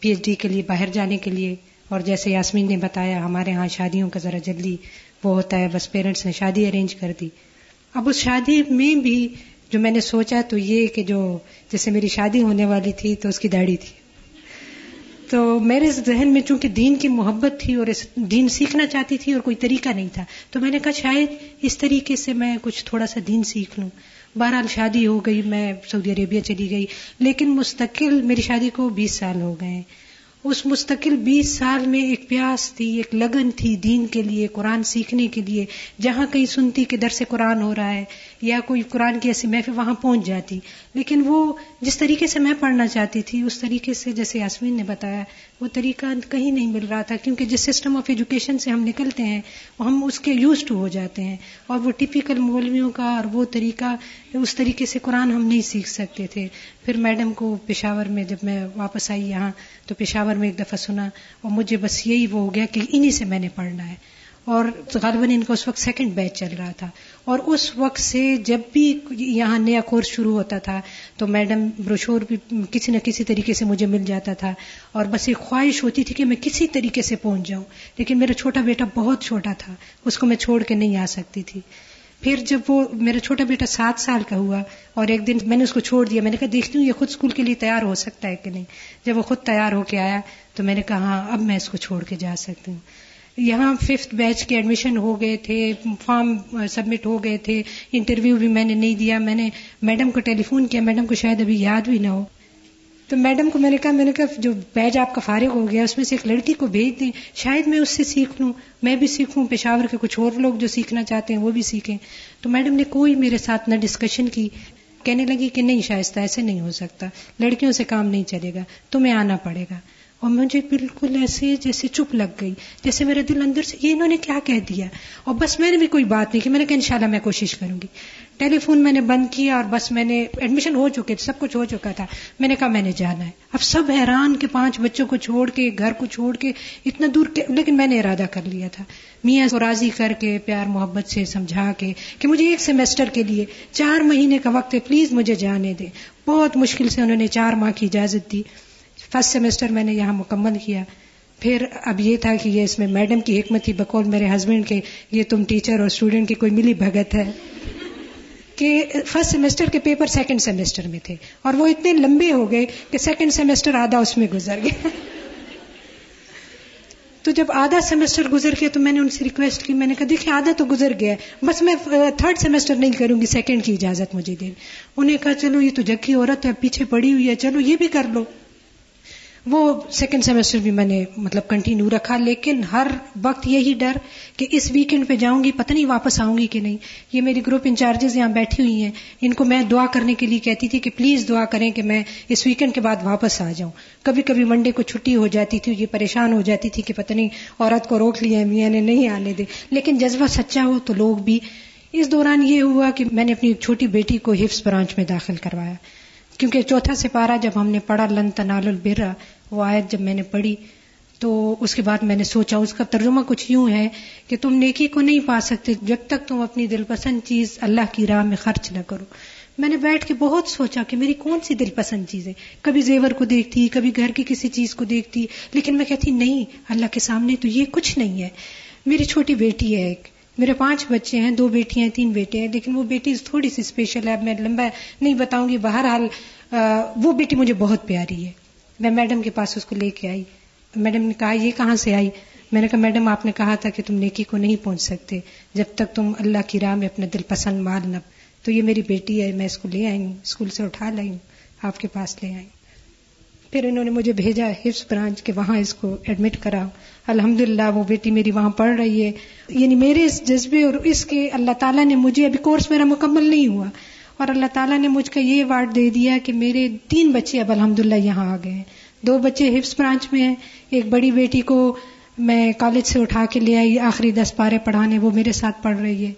پی ایچ ڈی کے لیے باہر جانے کے لیے اور جیسے یاسمین نے بتایا ہمارے ہاں شادیوں کا ذرا جلدی وہ ہوتا ہے بس پیرنٹس نے شادی ارینج کر دی اب اس شادی میں بھی جو میں نے سوچا تو یہ کہ جو جیسے میری شادی ہونے والی تھی تو اس کی داڑھی تھی تو میرے ذہن میں چونکہ دین کی محبت تھی اور اس دین سیکھنا چاہتی تھی اور کوئی طریقہ نہیں تھا تو میں نے کہا شاید اس طریقے سے میں کچھ تھوڑا سا دین سیکھ لوں بہرحال شادی ہو گئی میں سعودی عربیہ چلی گئی لیکن مستقل میری شادی کو بیس سال ہو گئے اس مستقل بیس سال میں ایک پیاس تھی ایک لگن تھی دین کے لیے قرآن سیکھنے کے لیے جہاں کہیں سنتی کہ درس قرآن ہو رہا ہے یا کوئی قرآن کی ایسی محفل وہاں پہنچ جاتی لیکن وہ جس طریقے سے میں پڑھنا چاہتی تھی اس طریقے سے جیسے یاسمین نے بتایا وہ طریقہ کہیں نہیں مل رہا تھا کیونکہ جس سسٹم آف ایجوکیشن سے ہم نکلتے ہیں ہم اس کے یوز ٹو ہو جاتے ہیں اور وہ ٹپیکل مولویوں کا اور وہ طریقہ اس طریقے سے قرآن ہم نہیں سیکھ سکتے تھے پھر میڈم کو پشاور میں جب میں واپس آئی یہاں تو پشاور میں ایک دفعہ سنا اور مجھے بس یہی وہ ہو گیا کہ انہیں سے میں نے پڑھنا ہے اور غالباً ان کا اس وقت سیکنڈ بیچ چل رہا تھا اور اس وقت سے جب بھی یہاں نیا کورس شروع ہوتا تھا تو میڈم بروشور بھی کسی نہ کسی طریقے سے مجھے مل جاتا تھا اور بس ایک خواہش ہوتی تھی کہ میں کسی طریقے سے پہنچ جاؤں لیکن میرا چھوٹا بیٹا بہت چھوٹا تھا اس کو میں چھوڑ کے نہیں آ سکتی تھی پھر جب وہ میرا چھوٹا بیٹا سات سال کا ہوا اور ایک دن میں نے اس کو چھوڑ دیا میں نے کہا دیکھتی ہوں یہ خود اسکول کے لیے تیار ہو سکتا ہے کہ نہیں جب وہ خود تیار ہو کے آیا تو میں نے کہا ہاں اب میں اس کو چھوڑ کے جا سکتی ہوں یہاں ففتھ بیچ کے ایڈمیشن ہو گئے تھے فارم سبمٹ ہو گئے تھے انٹرویو بھی میں نے نہیں دیا میں نے میڈم کو ٹیلی فون کیا میڈم کو شاید ابھی یاد بھی نہ ہو تو میڈم کو میں نے کہا میں نے کہا جو بیچ آپ کا فارغ ہو گیا اس میں سے ایک لڑکی کو بھیج دیں شاید میں اس سے سیکھ لوں میں بھی سیکھوں پشاور کے کچھ اور لوگ جو سیکھنا چاہتے ہیں وہ بھی سیکھیں تو میڈم نے کوئی میرے ساتھ نہ ڈسکشن کی کہنے لگی کہ نہیں شائستہ ایسے نہیں ہو سکتا لڑکیوں سے کام نہیں چلے گا تمہیں آنا پڑے گا اور مجھے بالکل ایسے جیسے چپ لگ گئی جیسے میرے دل اندر سے یہ انہوں نے کیا کہہ دیا اور بس میں نے بھی کوئی بات نہیں کی میں نے کہا انشاءاللہ میں کوشش کروں گی ٹیلی فون میں نے بند کیا اور بس میں نے ایڈمیشن ہو چکے سب کچھ ہو چکا تھا میں نے کہا میں نے جانا ہے اب سب حیران کہ پانچ بچوں کو چھوڑ کے گھر کو چھوڑ کے اتنا دور کے لیکن میں نے ارادہ کر لیا تھا میاں کو راضی کر کے پیار محبت سے سمجھا کے کہ مجھے ایک سیمسٹر کے لیے چار مہینے کا وقت ہے پلیز مجھے جانے دیں بہت مشکل سے انہوں نے چار ماہ کی اجازت دی فرسٹ سیمسٹر میں نے یہاں مکمل کیا پھر اب یہ تھا کہ یہ اس میں میڈم کی حکمت تھی بقول میرے ہسبینڈ کے یہ تم ٹیچر اور اسٹوڈینٹ کی کوئی ملی بھگت ہے کہ فرسٹ سیمسٹر کے پیپر سیکنڈ سیمسٹر میں تھے اور وہ اتنے لمبے ہو گئے کہ سیکنڈ سیمسٹر آدھا اس میں گزر گیا تو جب آدھا سیمسٹر گزر گیا تو میں نے ان سے ریکویسٹ کی میں نے کہا دیکھیں آدھا تو گزر گیا بس میں تھرڈ سیمسٹر نہیں کروں گی سیکنڈ کی اجازت مجھے دے انہیں کہا چلو یہ تو جکی عورت ہے پیچھے پڑی ہوئی ہے چلو یہ بھی کر لو وہ سیکنڈ سیمسٹر بھی میں نے مطلب کنٹینیو رکھا لیکن ہر وقت یہی ڈر کہ اس ویکینڈ پہ جاؤں گی پتہ نہیں واپس آؤں گی کہ نہیں یہ میری گروپ انچارجز یہاں بیٹھی ہوئی ہیں ان کو میں دعا کرنے کے لیے کہتی تھی کہ پلیز دعا کریں کہ میں اس ویکینڈ کے بعد واپس آ جاؤں کبھی کبھی منڈے کو چھٹی ہو جاتی تھی یہ پریشان ہو جاتی تھی کہ پتہ نہیں عورت کو روک لیا میاں نے نہیں آنے دے لیکن جذبہ سچا ہو تو لوگ بھی اس دوران یہ ہوا کہ میں نے اپنی چھوٹی بیٹی کو ہفس برانچ میں داخل کروایا کیونکہ چوتھا سپارہ جب ہم نے پڑھا لن تنال البرا وہ آیت جب میں نے پڑھی تو اس کے بعد میں نے سوچا اس کا ترجمہ کچھ یوں ہے کہ تم نیکی کو نہیں پا سکتے جب تک تم اپنی دل پسند چیز اللہ کی راہ میں خرچ نہ کرو میں نے بیٹھ کے بہت سوچا کہ میری کون سی دل پسند چیز ہے کبھی زیور کو دیکھتی کبھی گھر کی کسی چیز کو دیکھتی لیکن میں کہتی نہیں اللہ کے سامنے تو یہ کچھ نہیں ہے میری چھوٹی بیٹی ہے ایک میرے پانچ بچے ہیں دو بیٹیاں ہیں تین بیٹے ہیں لیکن وہ بیٹی تھوڑی سی اسپیشل ہے میں لمبا نہیں بتاؤں گی بہرحال وہ بیٹی مجھے بہت پیاری ہے میں میڈم کے پاس اس کو لے کے آئی میڈم نے کہا یہ کہاں سے آئی میں نے کہا میڈم آپ نے کہا تھا کہ تم نیکی کو نہیں پہنچ سکتے جب تک تم اللہ کی راہ میں اپنا دل پسند نہ تو یہ میری بیٹی ہے میں اس کو لے آئی ہوں اسکول سے اٹھا لائی ہوں آپ کے پاس لے آئی پھر انہوں نے مجھے بھیجا ہفس برانچ کہ وہاں اس کو ایڈمٹ کراؤ الحمد للہ وہ بیٹی میری وہاں پڑھ رہی ہے یعنی میرے اس جذبے اور اس کے اللہ تعالیٰ نے مجھے ابھی کورس میرا مکمل نہیں ہوا اور اللہ تعالیٰ نے مجھ کا یہ وارڈ دے دیا کہ میرے تین بچے اب الحمد للہ یہاں آ گئے ہیں دو بچے ہپس برانچ میں ہیں ایک بڑی بیٹی کو میں کالج سے اٹھا کے لے آئی آخری دس پارے پڑھانے وہ میرے ساتھ پڑھ رہی ہے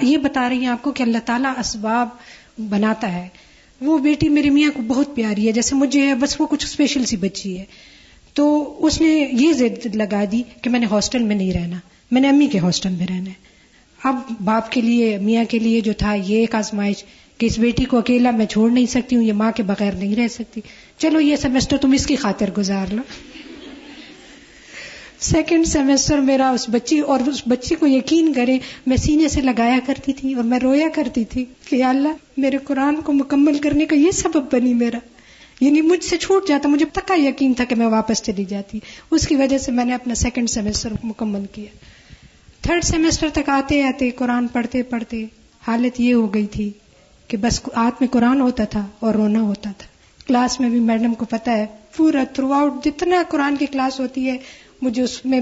یہ بتا رہی ہیں آپ کو کہ اللہ تعالیٰ اسباب بناتا ہے وہ بیٹی میری میاں کو بہت پیاری ہے جیسے مجھے ہے بس وہ کچھ اسپیشل سی بچی ہے تو اس نے یہ ضد لگا دی کہ میں نے ہاسٹل میں نہیں رہنا میں نے امی کے ہاسٹل میں رہنا ہے اب باپ کے لیے میاں کے لیے جو تھا یہ ایک آزمائش کہ اس بیٹی کو اکیلا میں چھوڑ نہیں سکتی ہوں یہ ماں کے بغیر نہیں رہ سکتی چلو یہ سیمسٹر تم اس کی خاطر گزار لو سیکنڈ سیمسٹر میرا اس بچی اور اس بچی کو یقین کرے میں سینے سے لگایا کرتی تھی اور میں رویا کرتی تھی کہ یا اللہ میرے قرآن کو مکمل کرنے کا یہ سبب بنی میرا یعنی مجھ سے چھوٹ جاتا مجھے پکا یقین تھا کہ میں واپس چلی جاتی اس کی وجہ سے میں نے اپنا سیکنڈ سیمسٹر مکمل کیا تھرڈ سیمسٹر تک آتے آتے قرآن پڑھتے پڑھتے حالت یہ ہو گئی تھی کہ بس ہاتھ میں قرآن ہوتا تھا اور رونا ہوتا تھا کلاس میں بھی میڈم کو پتا ہے پورا تھرو آؤٹ جتنا قرآن کی کلاس ہوتی ہے مجھے اس میں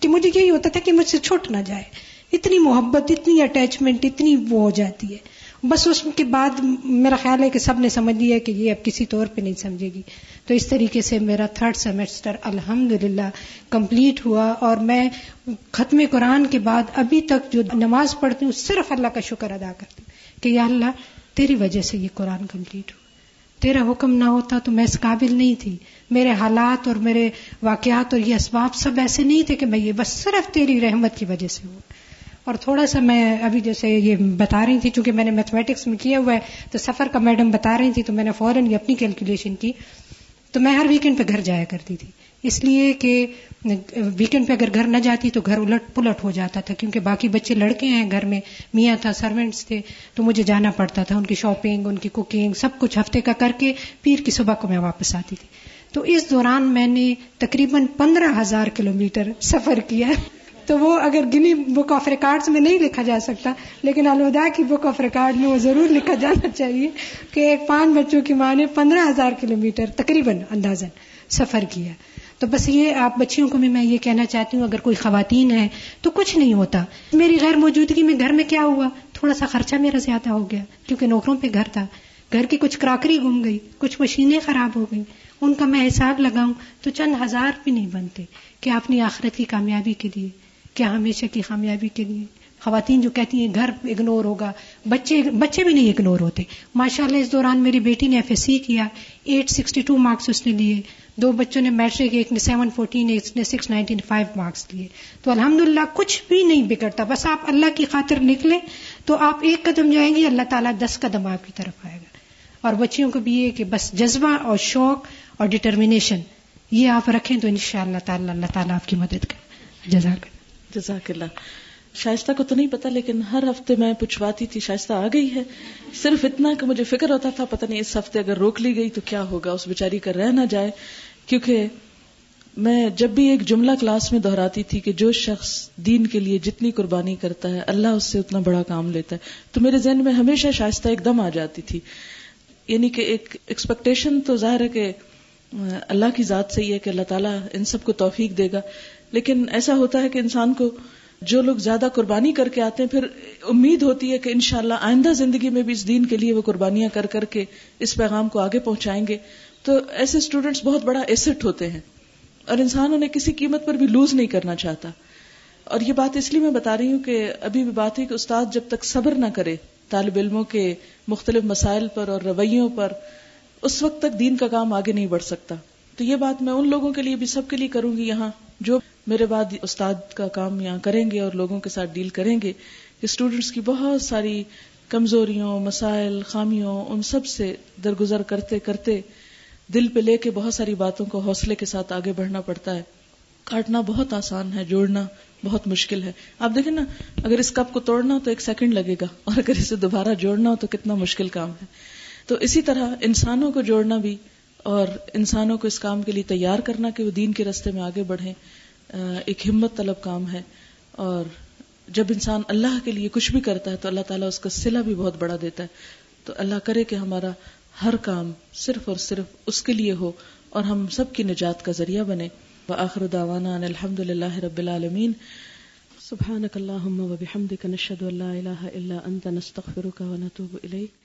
کہ مجھے یہی ہوتا تھا کہ مجھ سے چھوٹ نہ جائے اتنی محبت اتنی اٹیچمنٹ اتنی وہ ہو جاتی ہے بس اس کے بعد میرا خیال ہے کہ سب نے سمجھ لیا کہ یہ اب کسی طور پہ نہیں سمجھے گی تو اس طریقے سے میرا تھرڈ سیمسٹر الحمد للہ کمپلیٹ ہوا اور میں ختم قرآن کے بعد ابھی تک جو نماز پڑھتی ہوں صرف اللہ کا شکر ادا کرتی ہوں کہ یا اللہ تیری وجہ سے یہ قرآن کمپلیٹ ہو تیرا حکم نہ ہوتا تو میں اس قابل نہیں تھی میرے حالات اور میرے واقعات اور یہ اسباب سب ایسے نہیں تھے کہ میں یہ بس صرف تیری رحمت کی وجہ سے ہو اور تھوڑا سا میں ابھی جیسے یہ بتا رہی تھی چونکہ میں نے میتھمیٹکس میں کیا ہوا ہے تو سفر کا میڈم بتا رہی تھی تو میں نے فوراً یہ اپنی کیلکولیشن کی تو میں ہر ویکینڈ پہ گھر جایا کرتی تھی اس لیے کہ ویکینڈ پہ اگر گھر نہ جاتی تو گھر الٹ پلٹ ہو جاتا تھا کیونکہ باقی بچے لڑکے ہیں گھر میں میاں تھا سروینٹس تھے تو مجھے جانا پڑتا تھا ان کی شاپنگ ان کی کوکنگ سب کچھ ہفتے کا کر کے پیر کی صبح کو میں واپس آتی تھی تو اس دوران میں نے تقریباً پندرہ ہزار کلو میٹر سفر کیا تو وہ اگر گنی بک آف ریکارڈ میں نہیں لکھا جا سکتا لیکن الوداع کی بک آف ریکارڈ میں وہ ضرور لکھا جانا چاہیے کہ ایک پانچ بچوں کی ماں نے پندرہ ہزار کلو میٹر تقریباً اندازن سفر کیا تو بس یہ آپ بچیوں کو بھی میں یہ کہنا چاہتی ہوں اگر کوئی خواتین ہے تو کچھ نہیں ہوتا میری غیر موجودگی میں گھر میں کیا ہوا تھوڑا سا خرچہ میرا زیادہ ہو گیا کیونکہ نوکروں پہ گھر تھا گھر کی کچھ کراکری گم گئی کچھ مشینیں خراب ہو گئی ان کا میں حساب لگاؤں تو چند ہزار بھی نہیں بنتے کہ اپنی آخرت کی کامیابی کے لیے کیا ہمیشہ کی کامیابی کے لیے خواتین جو کہتی ہیں گھر اگنور ہوگا بچے بچے بھی نہیں اگنور ہوتے ماشاء اللہ اس دوران میری بیٹی نے ایف ایس سی کیا ایٹ سکسٹی ٹو مارکس اس نے لیے دو بچوں نے میٹرک ایک نے سیون فورٹین ایک نے سکس نائنٹین فائیو مارکس لیے تو الحمدللہ کچھ بھی نہیں بگڑتا بس آپ اللہ کی خاطر نکلے تو آپ ایک قدم جائیں گے اللہ تعالیٰ دس قدم آپ کی طرف آئے گا اور بچیوں کو بھی یہ کہ بس جذبہ اور شوق اور ڈٹرمنیشن یہ آپ رکھیں تو ان شاء اللہ تعالیٰ اللہ تعالیٰ آپ کی مدد کرے جزاک اللہ جزاک اللہ شائستہ کو تو نہیں پتا لیکن ہر ہفتے میں پوچھواتی تھی شائستہ آ گئی ہے صرف اتنا کہ مجھے فکر ہوتا تھا پتہ نہیں اس ہفتے اگر روک لی گئی تو کیا ہوگا اس بیچاری کا رہ نہ جائے کیونکہ میں جب بھی ایک جملہ کلاس میں دہراتی تھی کہ جو شخص دین کے لیے جتنی قربانی کرتا ہے اللہ اس سے اتنا بڑا کام لیتا ہے تو میرے ذہن میں ہمیشہ شائستہ ایک دم آ جاتی تھی یعنی کہ ایک ایکسپیکٹیشن تو ظاہر ہے کہ اللہ کی ذات سے ہی ہے کہ اللہ تعالیٰ ان سب کو توفیق دے گا لیکن ایسا ہوتا ہے کہ انسان کو جو لوگ زیادہ قربانی کر کے آتے ہیں پھر امید ہوتی ہے کہ انشاءاللہ آئندہ زندگی میں بھی اس دین کے لیے وہ قربانیاں کر کر کے اس پیغام کو آگے پہنچائیں گے تو ایسے اسٹوڈینٹس بہت بڑا ایسٹ ہوتے ہیں اور انسان انہیں کسی قیمت پر بھی لوز نہیں کرنا چاہتا اور یہ بات اس لیے میں بتا رہی ہوں کہ ابھی بھی بات ہے کہ استاد جب تک صبر نہ کرے طالب علموں کے مختلف مسائل پر اور رویوں پر اس وقت تک دین کا کام آگے نہیں بڑھ سکتا تو یہ بات میں ان لوگوں کے لیے بھی سب کے لیے کروں گی یہاں جو میرے بعد استاد کا کام یہاں کریں گے اور لوگوں کے ساتھ ڈیل کریں گے کہ اسٹوڈینٹس کی بہت ساری کمزوریوں مسائل خامیوں ان سب سے درگزر کرتے کرتے دل پہ لے کے بہت ساری باتوں کو حوصلے کے ساتھ آگے بڑھنا پڑتا ہے کاٹنا بہت آسان ہے جوڑنا بہت مشکل ہے آپ دیکھیں نا اگر اس کپ کو توڑنا تو ایک سیکنڈ لگے گا اور اگر اسے دوبارہ جوڑنا ہو تو کتنا مشکل کام ہے تو اسی طرح انسانوں کو جوڑنا بھی اور انسانوں کو اس کام کے لیے تیار کرنا کہ وہ دین کے رستے میں آگے بڑھیں ایک ہمت طلب کام ہے اور جب انسان اللہ کے لیے کچھ بھی کرتا ہے تو اللہ تعالیٰ اس کا سلا بھی بہت بڑا دیتا ہے تو اللہ کرے کہ ہمارا ہر کام صرف اور صرف اس کے لیے ہو اور ہم سب کی نجات کا ذریعہ بنے وآخر دعوانا ان الحمد للہ رب العالمین سبحانک اللہم و بحمدک نشہدو اللہ الہ الا انت نستغفرک و نتوب الیک